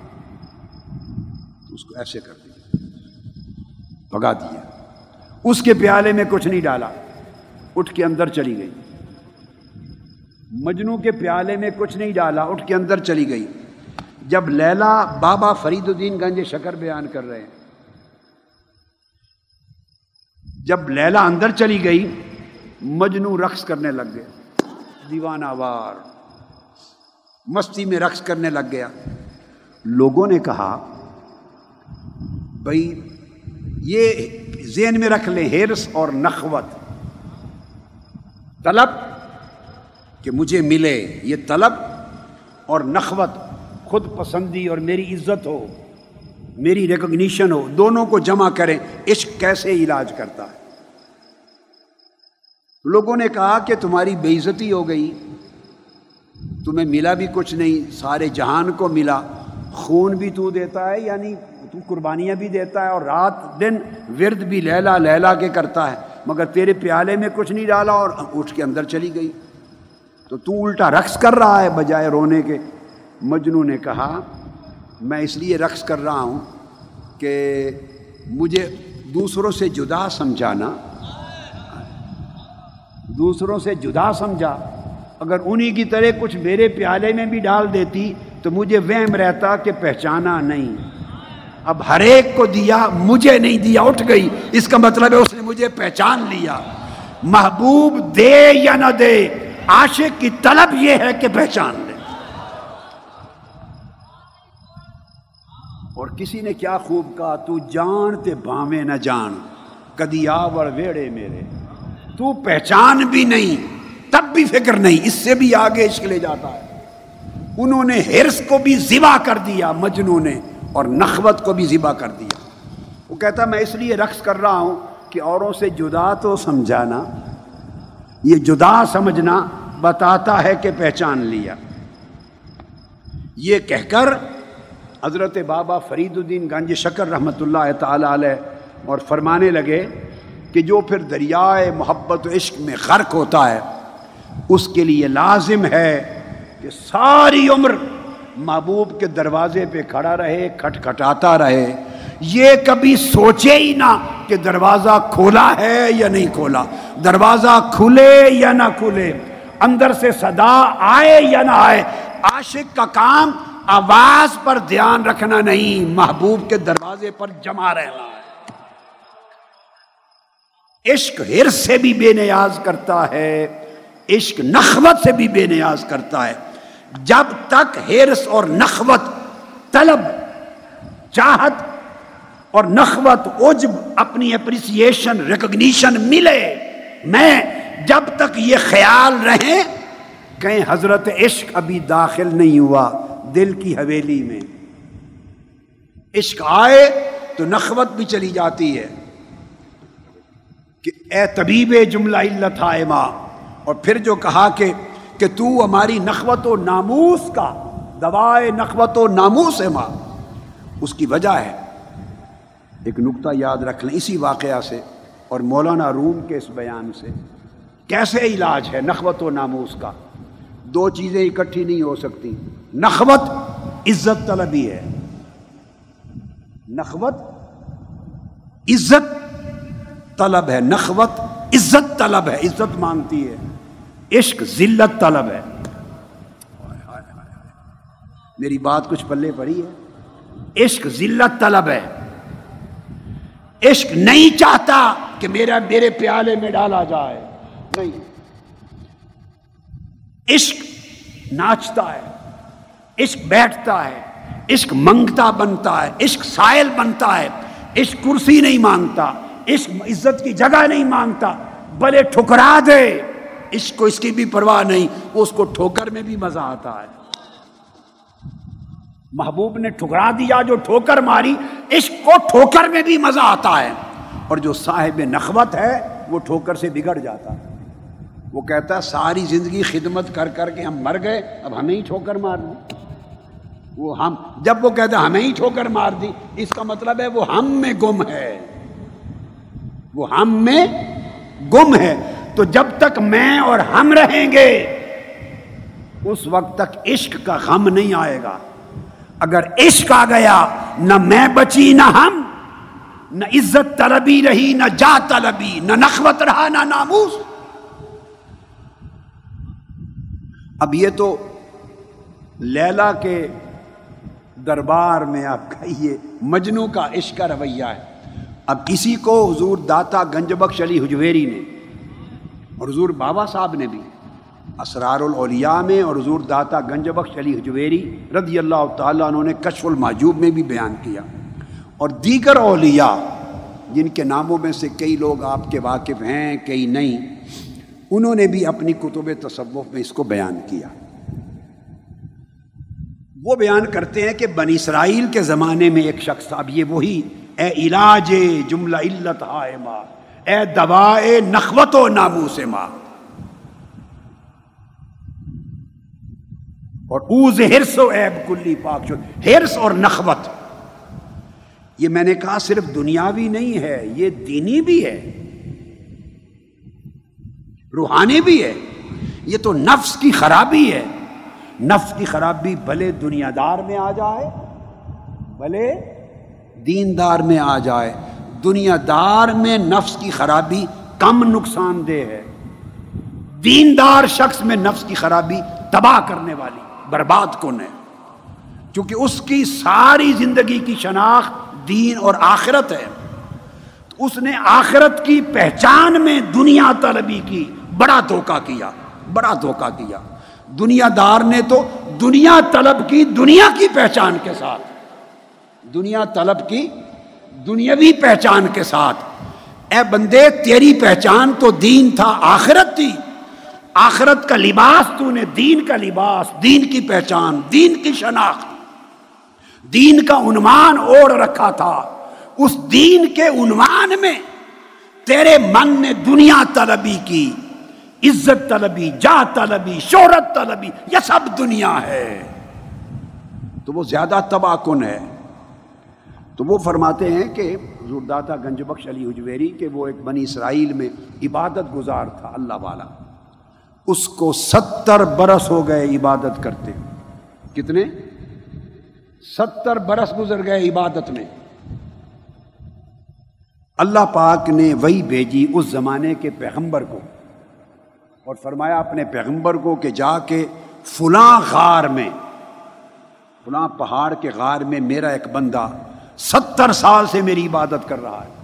تو اس کو ایسے کر دیا بگا دیا۔ اس کے پیالے میں کچھ نہیں ڈالا، اٹھ کے اندر چلی گئی۔ مجنو کے پیالے میں کچھ نہیں ڈالا، اٹھ کے اندر چلی گئی۔ جب لیلا بابا فرید الدین گنج شکر بیان کر رہے ہیں، جب لیلا اندر چلی گئی مجنو رقص کرنے لگ گیا دیوانہ وار۔ مستی میں رقص کرنے لگ گیا۔ لوگوں نے کہا، بھائی، یہ ذہن میں رکھ لیں ہرس اور نخوت۔ طلب کہ مجھے ملے یہ طلب اور نخوت۔ خود پسندی اور میری عزت ہو، میری ریکگنیشن ہو۔ دونوں کو جمع کریں، عشق کیسے علاج کرتا ہے؟ لوگوں نے کہا کہ تمہاری بے عزتی ہو گئی۔ تمہیں ملا بھی کچھ نہیں، سارے جہان کو ملا۔ خون بھی تو دیتا ہے یعنی تو قربانیاں بھی دیتا ہے اور رات دن ورد بھی لیلا لیلا کے کرتا ہے۔ مگر تیرے پیالے میں کچھ نہیں ڈالا اور اٹھ کے اندر چلی گئی۔ تو تو الٹا رقص کر رہا ہے بجائے رونے کے۔ مجنو نے کہا، میں اس لیے رقص کر رہا ہوں کہ مجھے دوسروں سے جدا سمجھانا۔ دوسروں سے جدا سمجھا۔ اگر انہی کی طرح کچھ میرے پیالے میں بھی ڈال دیتی تو مجھے وہم رہتا کہ پہچانا نہیں۔ اب ہر ایک کو دیا، مجھے نہیں دیا، اٹھ گئی۔ اس کا مطلب ہے اس نے مجھے پہچان لیا۔ محبوب دے یا نہ دے، عاشق کی طلب یہ ہے کہ پہچان لے۔ اور کسی نے کیا خوب کہا، تو جانتے باویں نہ جان کدی آور ویڑے میرے۔ تو پہچان بھی نہیں۔ تب بھی فکر نہیں، اس سے بھی آگے عشق لے جاتا ہے۔ انہوں نے ہرس کو بھی ذبا کر دیا مجنو نے، اور نخوت کو بھی ذبا کر دیا۔ وہ کہتا، میں اس لیے رقص کر رہا ہوں کہ اوروں سے جدا تو سمجھانا، یہ جدا سمجھنا بتاتا ہے کہ پہچان لیا۔ یہ کہہ کر حضرت بابا فرید الدین گنج شکر رحمۃ اللہ تعالی علیہ اور فرمانے لگے کہ جو پھر دریائے محبت و عشق میں غرق ہوتا ہے اس کے لیے لازم ہے کہ ساری عمر محبوب کے دروازے پہ کھڑا رہے، کھٹکھٹاتا رہے۔ یہ کبھی سوچے ہی نہ کہ دروازہ کھولا ہے یا نہیں کھولا۔ دروازہ کھلے یا نہ کھلے، اندر سے صدا آئے یا نہ آئے، عاشق کا کام آواز پر دھیان رکھنا نہیں، محبوب کے دروازے پر جمع رہنا۔ ہے عشق ہر سے بھی بے نیاز کرتا ہے۔ عشق نخوت سے بھی بے نیاز کرتا ہے۔ جب تک ہرس اور نخوت، طلب، چاہت اور نخوت، عجب، اپنی اپریسیشن ریکگنیشن ملے، میں جب تک یہ خیال رہے کہیں حضرت عشق ابھی داخل نہیں ہوا دل کی حویلی میں۔ عشق آئے تو نخوت بھی چلی جاتی ہے کہ اے طبیب جملہ علت آئے ماں۔ اور پھر جو کہا کہ کہ تو ہماری نخوت و ناموس کا دوائے نخوت و ناموس ہے ماں۔ اس کی وجہ ہے۔ ایک نقطہ یاد رکھ لیں اسی واقعہ سے اور مولانا روم کے اس بیان سے۔ کیسے علاج ہے نخوت و ناموس کا؟ دو چیزیں اکٹھی نہیں ہو سکتی۔ نخوت عزت طلبی ہے۔ نخوت عزت طلب ہے۔ نخوت عزت طلب ہے۔ عزت مانگتی ہے۔ عشق ذلت طلب ہے۔ میری بات کچھ پلے پڑی ہے۔ عشق ذلت طلب ہے۔ عشق نہیں چاہتا کہ میرا میرے پیالے میں ڈالا جائے۔ نہیں۔ عشق ناچتا ہے۔ عشق بیٹھتا ہے۔ عشق منگتا بنتا ہے۔ عشق سائل بنتا ہے۔ عشق کرسی نہیں مانگتا عشق عزت کی جگہ نہیں مانگتا بلے ٹھکرا دے۔ عشق کو اس کی بھی پرواہ نہیں اس کو ٹھوکر میں بھی مزہ آتا ہے۔ محبوب نے ٹھکرا دیا، جو ٹھوکر ماری عشق کو ٹھوکر میں بھی مزہ آتا ہے۔ اور جو صاحب نخوت ہے، وہ ٹھوکر سے بگڑ جاتا ہے۔ وہ کہتا ہے، ساری زندگی خدمت کر کر کے ہم مر گئے، اب ہمیں ہی ٹھوکر مار دی۔ وہ ہم، جب وہ کہتا ہے، ہمیں ہی ٹھوکر مار دی، اس کا مطلب ہے، وہ ہم میں گم ہے۔ وہ ہم میں گم ہے۔ تو جب تک میں اور ہم رہیں گے، اس وقت تک عشق کا غم نہیں آئے گا۔ اگر عشق آ گیا، نہ میں بچی، نہ ہم۔ نہ عزت طلبی رہی، نہ جا طلبی، نہ نخوت رہا، نہ ناموس۔ اب یہ تو لیلا کے دربار میں آپ کہیے مجنو کا عشق کا رویہ ہے۔ اب کسی کو حضور داتا گنج بخش علی حجویری نے اور حضور بابا صاحب نے بھی اسرار الاولیاء میں اور حضور داتا گنج بخش علی حجویری رضی اللہ تعالیٰ انہوں نے کشف الماجوب میں بھی بیان کیا اور دیگر اولیاء جن کے ناموں میں سے کئی لوگ آپ کے واقف ہیں، کئی نہیں، انہوں نے بھی اپنی کتب تصوف میں اس کو بیان کیا۔ وہ بیان کرتے ہیں کہ بنی اسرائیل کے زمانے میں ایک شخص، اب یہ وہی، اے علاج جملہ علت ہائے ماں اے دوائے نخوت و نامو سے ماں اور اوز ہرس و ایب کلی پاک ہرس اور نخوت۔ یہ میں نے کہا صرف دنیاوی نہیں ہے، یہ دینی بھی ہے۔ روحانی بھی ہے۔ یہ تو نفس کی خرابی ہے۔ نفس کی خرابی بھلے دنیا دار میں آ جائے، بھلے دیندار میں آ جائے۔ دنیا دار میں نفس کی خرابی کم نقصان دہ ہے۔ دیندار شخص میں نفس کی خرابی تباہ کرنے والی، برباد کن ہے؟ کیونکہ اس کی ساری زندگی کی شناخت دین اور آخرت ہے۔ اس نے آخرت کی پہچان میں دنیا طلبی کی بڑا دھوکہ کیا، بڑا دھوکہ کیا۔ دنیا دار نے تو دنیا طلب کی دنیا کی پہچان کے ساتھ۔ دنیا طلب کی دنیاوی پہچان کے ساتھ۔ اے بندے، تیری پہچان تو دین تھا، آخرت تھی۔ آخرت کا لباس تو نے، دین کا لباس، دین کی پہچان، دین کی شناخت۔ دین کا عنوان اوڑھ رکھا تھا۔ اس دین کے عنوان میں تیرے من نے دنیا طلبی کی، عزت طلبی جا طلبی، شہرت طلبی، یہ سب دنیا ہے۔ تو وہ زیادہ تباہ کن ہے۔ تو وہ فرماتے ہیں کہ حضور داتا گنج بخش علی اجویری کہ وہ ایک بنی اسرائیل میں عبادت گزار تھا اللہ والا۔ اس کو ستر برس ہو گئے عبادت کرتے۔ کتنے؟ ستر برس گزر گئے عبادت میں۔ اللہ پاک نے وہی بھیجی اس زمانے کے پیغمبر کو۔ اور فرمایا اپنے پیغمبر کو کہ جا کے فلاں غار میں، فلاں پہاڑ کے غار میں میرا ایک بندہ ستر سال سے میری عبادت کر رہا ہے۔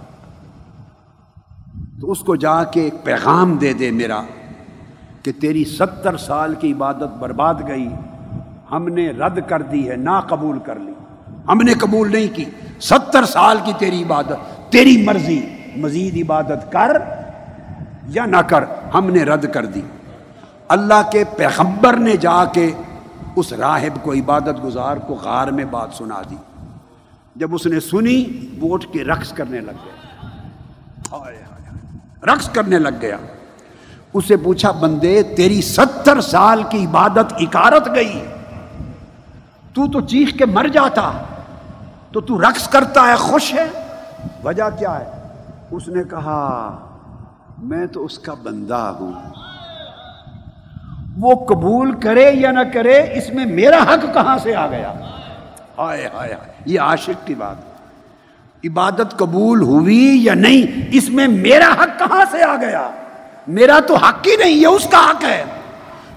تو اس کو جا کے ایک پیغام دے دے میرا کہ تیری ستر سال کی عبادت برباد گئی۔ ہم نے رد کر دی ہے نہ قبول کر لی۔ ہم نے قبول نہیں کی۔ ستر سال کی تیری عبادت، تیری مرضی۔ مزید عبادت کر یا نہ کر، ہم نے رد کر دی۔ اللہ کے پیغمبر نے جا کے اس راہب کو، عبادت گزار کو غار میں بات سنا دی۔ جب اس نے سنی، وہ اٹھ کے رقص کرنے لگ گیا۔ رقص کرنے لگ گیا۔ اسے پوچھا، بندے، تیری ستر سال کی عبادت اکارت گئی۔ تو تو چیخ کے مر جاتا، تو تو رقص کرتا ہے، خوش ہے۔ وجہ کیا ہے؟ اس نے کہا، میں تو اس کا بندہ ہوں۔ وہ قبول کرے یا نہ کرے، اس میں میرا حق کہاں سے آ گیا؟ آئے آئے یہ عاشق کی بات عبادت قبول ہوئی یا نہیں؟ اس میں میرا حق کہاں سے آ گیا؟ میرا تو حق ہی نہیں، یہ اس کا حق ہے۔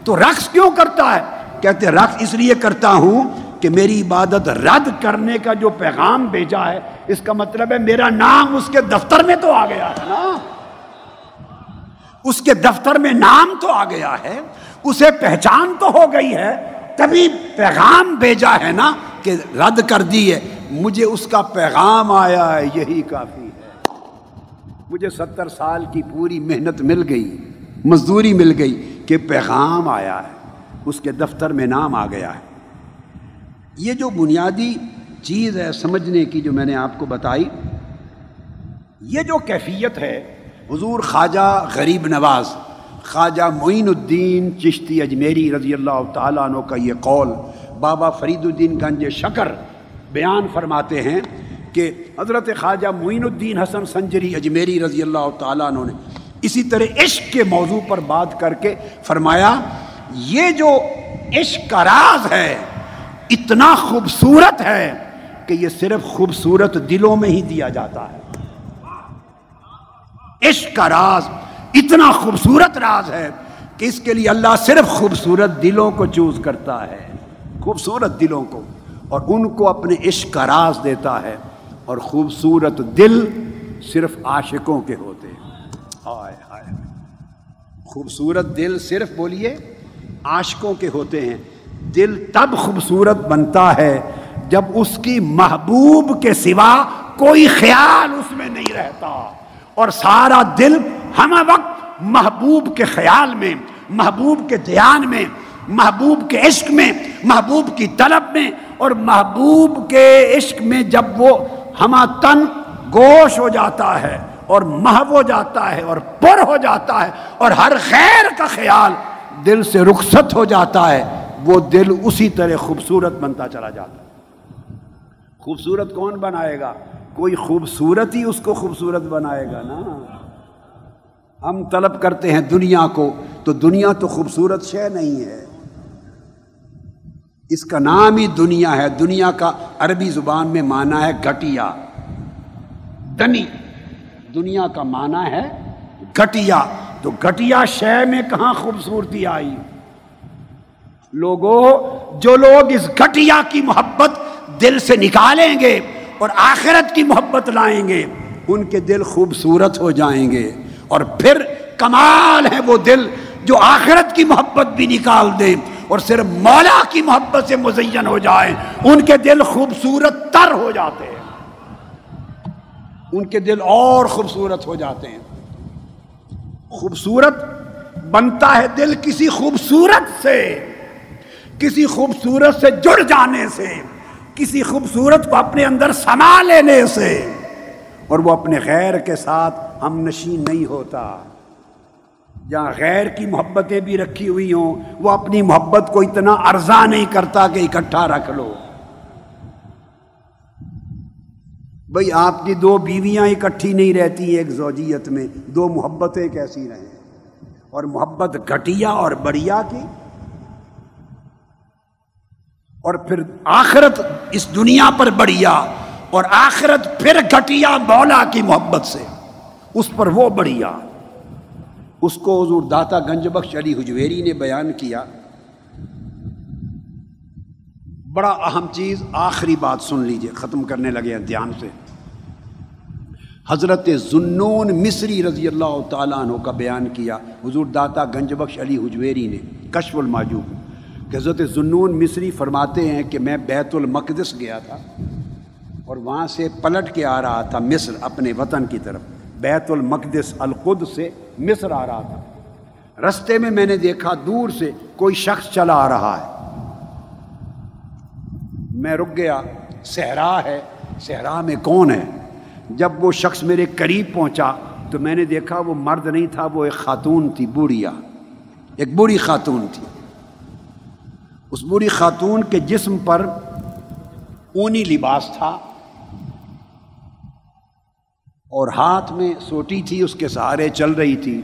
تو رقص کیوں کرتا ہے؟ کہتے ہیں، رقص اس لیے کرتا ہوں کہ میری عبادت رد کرنے کا جو پیغام بھیجا ہے، اس کا مطلب ہے میرا نام اس کے دفتر میں تو آ گیا ہے نا۔ اس کے دفتر میں نام تو آ گیا ہے، اسے پہچان تو ہو گئی ہے۔ تبھی پیغام بھیجا ہے نا کہ رد کر دی ہے، مجھے اس کا پیغام آیا ہے، یہی کافی ہے۔ مجھے ستر سال کی پوری محنت مل گئی، مزدوری مل گئی کہ پیغام آیا ہے، اس کے دفتر میں نام آ گیا ہے۔ یہ جو بنیادی چیز ہے سمجھنے کی جو میں نے آپ کو بتائی، یہ جو کیفیت ہے، حضور خواجہ غریب نواز، خواجہ معین الدین چشتی اجمیری رضی اللہ تعالیٰ عنہ کا یہ قول بابا فرید الدین گنج شکر بیان فرماتے ہیں کہ حضرت خواجہ معین الدین حسن سنجری اجمیری رضی اللہ تعالیٰ عنہ نے اسی طرح عشق کے موضوع پر بات کر کے فرمایا، یہ جو عشق کا راز ہے، اتنا خوبصورت ہے کہ یہ صرف خوبصورت دلوں میں ہی دیا جاتا ہے۔ عشق کا راز اتنا خوبصورت راز ہے کہ اس کے لیے اللہ صرف خوبصورت دلوں کو چوز کرتا ہے۔ خوبصورت دلوں کو اور ان کو اپنے عشق کا راز دیتا ہے اور خوبصورت دل صرف عاشقوں کے ہوتے ہیں۔ خوبصورت دل صرف بولیے، عاشقوں کے ہوتے ہیں۔ دل تب خوبصورت بنتا ہے جب اس کی محبوب کے سوا کوئی خیال اس میں نہیں رہتا۔ اور سارا دل ہم وقت محبوب کے خیال میں، محبوب کے دھیان میں محبوب کے عشق میں، محبوب کی طلب میں، اور محبوب کے عشق میں جب وہ ہما تن گوش ہو جاتا ہے، اور محو ہو جاتا ہے، اور پر ہو جاتا ہے، اور ہر خیر کا خیال دل سے رخصت ہو جاتا ہے، وہ دل اسی طرح خوبصورت بنتا چلا جاتا خوبصورت کون بنائے گا؟ کوئی خوبصورت ہی اس کو خوبصورت بنائے گا نا۔ ہم طلب کرتے ہیں دنیا کو، تو دنیا تو خوبصورت شے نہیں ہے۔ اس کا نام ہی دنیا ہے۔ دنیا کا عربی زبان میں مانا ہے گھٹیا۔ دنی۔ دنیا کا مانا ہے گھٹیا۔ تو گھٹیا شے میں کہاں خوبصورتی آئی؟ لوگوں جو لوگ اس گھٹیا کی محبت دل سے نکالیں گے اور آخرت کی محبت لائیں گے، ان کے دل خوبصورت ہو جائیں گے۔ اور پھر کمال ہے وہ دل جو آخرت کی محبت بھی نکال دیں اور صرف مولا کی محبت سے مزین ہو جائیں، ان کے دل خوبصورت تر ہو جاتے ہیں۔ ان کے دل اور خوبصورت ہو جاتے ہیں۔ خوبصورت بنتا ہے دل کسی خوبصورت سے، کسی خوبصورت سے جڑ جانے سے، کسی خوبصورت کو اپنے اندر سما لینے سے، اور وہ اپنے غیر کے ساتھ ہم نشین نہیں ہوتا۔ جہاں غیر کی محبتیں بھی رکھی ہوئی ہوں، وہ اپنی محبت کو اتنا ارزا نہیں کرتا کہ اکٹھا رکھ لو۔ بھئی آپ کی دو بیویاں اکٹھی نہیں رہتی ایک زوجیت میں، دو محبتیں کیسی رہیں۔ اور محبت گھٹیا اور بڑھیا کی۔ اور پھر آخرت اس دنیا پر بڑھیا اور آخرت پھر گھٹیا مولا کی محبت سے، اس پر وہ بڑھیا۔ اس کو حضور داتا گنج بخش علی حجویری نے بیان کیا۔ بڑا اہم چیز آخری بات سن لیجیے، ختم کرنے لگے ہیں دھیان سے۔ حضرت زنون مصری رضی اللہ تعالیٰ عنہ کا بیان کیا۔ حضور داتا گنج بخش علی حجویری نے، کشف الماجوب کہ حضرت زنون مصری فرماتے ہیں کہ میں بیت المقدس گیا تھا اور وہاں سے پلٹ کے آ رہا تھا مصر اپنے وطن کی طرف۔ بیت المقدس القد سے مصر آ رہا تھا۔ رستے میں میں نے دیکھا دور سے کوئی شخص چلا آ رہا ہے۔ میں رک گیا۔ صحرا ہے۔ صحرا میں کون ہے؟ جب وہ شخص میرے قریب پہنچا تو میں نے دیکھا وہ مرد نہیں تھا، وہ ایک خاتون تھی، بوڑھیا۔ ایک بوڑھی خاتون تھی۔ اس بوڑھی خاتون کے جسم پر اونی لباس تھا۔ اور ہاتھ میں سوٹی تھی، اس کے سہارے چل رہی تھی۔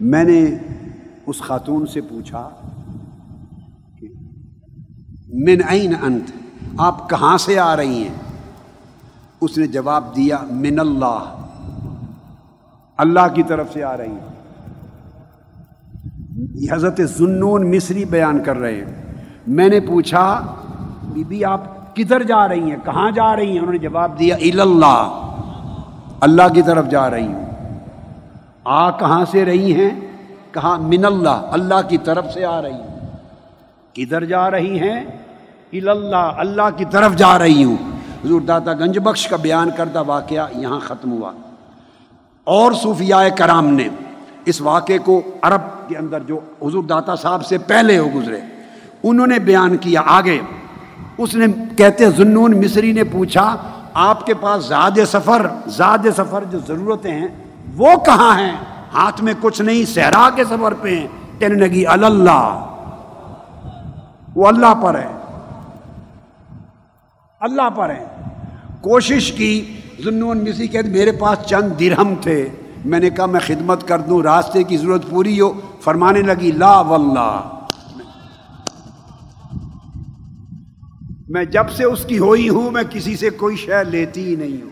میں نے اس خاتون سے پوچھا من عین انت؟ آپ کہاں سے آ رہی ہیں؟ اس نے جواب دیا، من اللہ۔ اللہ کی طرف سے آ رہی ہیں۔ یہ حضرت زنون مصری بیان کر رہے ہیں۔ میں نے پوچھا، بی بی آپ کدھر جا رہی ہیں؟ کہاں جا رہی ہیں؟ انہوں نے جواب دیا اللہ۔ اللہ کی طرف جا رہی ہوں۔ آ کہاں سے رہی ہیں؟ کہاں؟ من اللہ اللہ کی طرف سے آ رہی ہوں۔ کدھر جا رہی ہیں؟ اللہ اللہ کی طرف جا رہی ہوں۔ حضور داتا گنج بخش کا بیان کردہ واقعہ یہاں ختم ہوا۔ اور صوفیاء کرام نے اس واقعے کو عرب کے اندر جو حضور داتا صاحب سے پہلے ہو گزرے، انہوں نے بیان کیا۔ آگے، اس نے کہتے زنون مصری نے پوچھا آپ کے پاس زاد سفر زاد سفر جو ضرورتیں ہیں، وہ کہاں ہیں؟ ہاتھ میں کچھ نہیں، صحرا کے سفر پہ ہیں۔ کہنے لگی، اللہ، وہ اللہ پر ہے۔ اللہ پر ہے۔ کوشش کی ضنون مسی کہ میرے پاس چند درہم تھے۔ میں نے کہا، میں خدمت کر دوں، راستے کی ضرورت پوری ہو۔ فرمانے لگی، لا واللہ۔ میں جب سے اس کی ہوئی ہوں، میں کسی سے کوئی شے لیتی ہی نہیں ہوں۔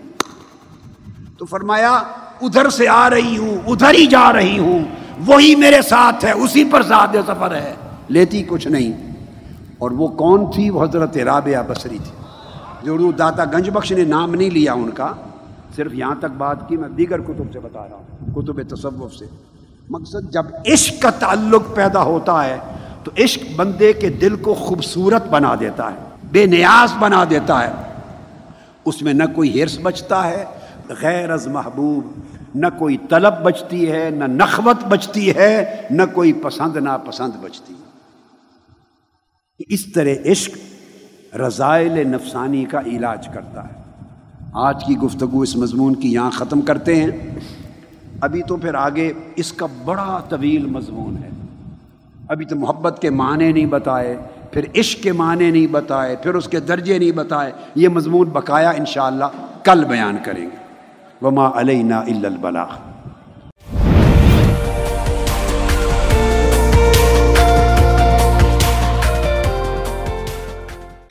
تو فرمایا، ادھر سے آ رہی ہوں، ادھر ہی جا رہی ہوں، وہی میرے ساتھ ہے، اسی پر زیادہ سفر ہے۔ لیتی کچھ نہیں۔ اور وہ کون تھی؟ وہ حضرت رابعہ بصری تھی۔ جو داتا گنج بخش نے نام نہیں لیا ان کا، صرف یہاں تک بات کی، میں دیگر کتب سے بتا رہا ہوں، کتب تصوف سے۔ مقصد جب عشق کا تعلق پیدا ہوتا ہے، تو عشق بندے کے دل کو خوبصورت بنا دیتا ہے۔ بے نیاز بنا دیتا ہے۔ اس میں نہ کوئی ہرس بچتا ہے، غیر از محبوب۔ نہ کوئی طلب بچتی ہے، نہ نخوت بچتی ہے، نہ کوئی پسند نہ پسند بچتی۔ اس طرح عشق رضائل نفسانی کا علاج کرتا ہے۔ آج کی گفتگو اس مضمون کی یہاں ختم کرتے ہیں۔ ابھی تو پھر آگے اس کا بڑا طویل مضمون ہے۔ ابھی تو محبت کے معنی نہیں بتائے۔ پھر عشق کے معنی نہیں بتائے، پھر اس کے درجے نہیں بتائے، یہ مضمون بقایا انشاءاللہ کل بیان کریں گے۔ وما علینا الا البلاغ۔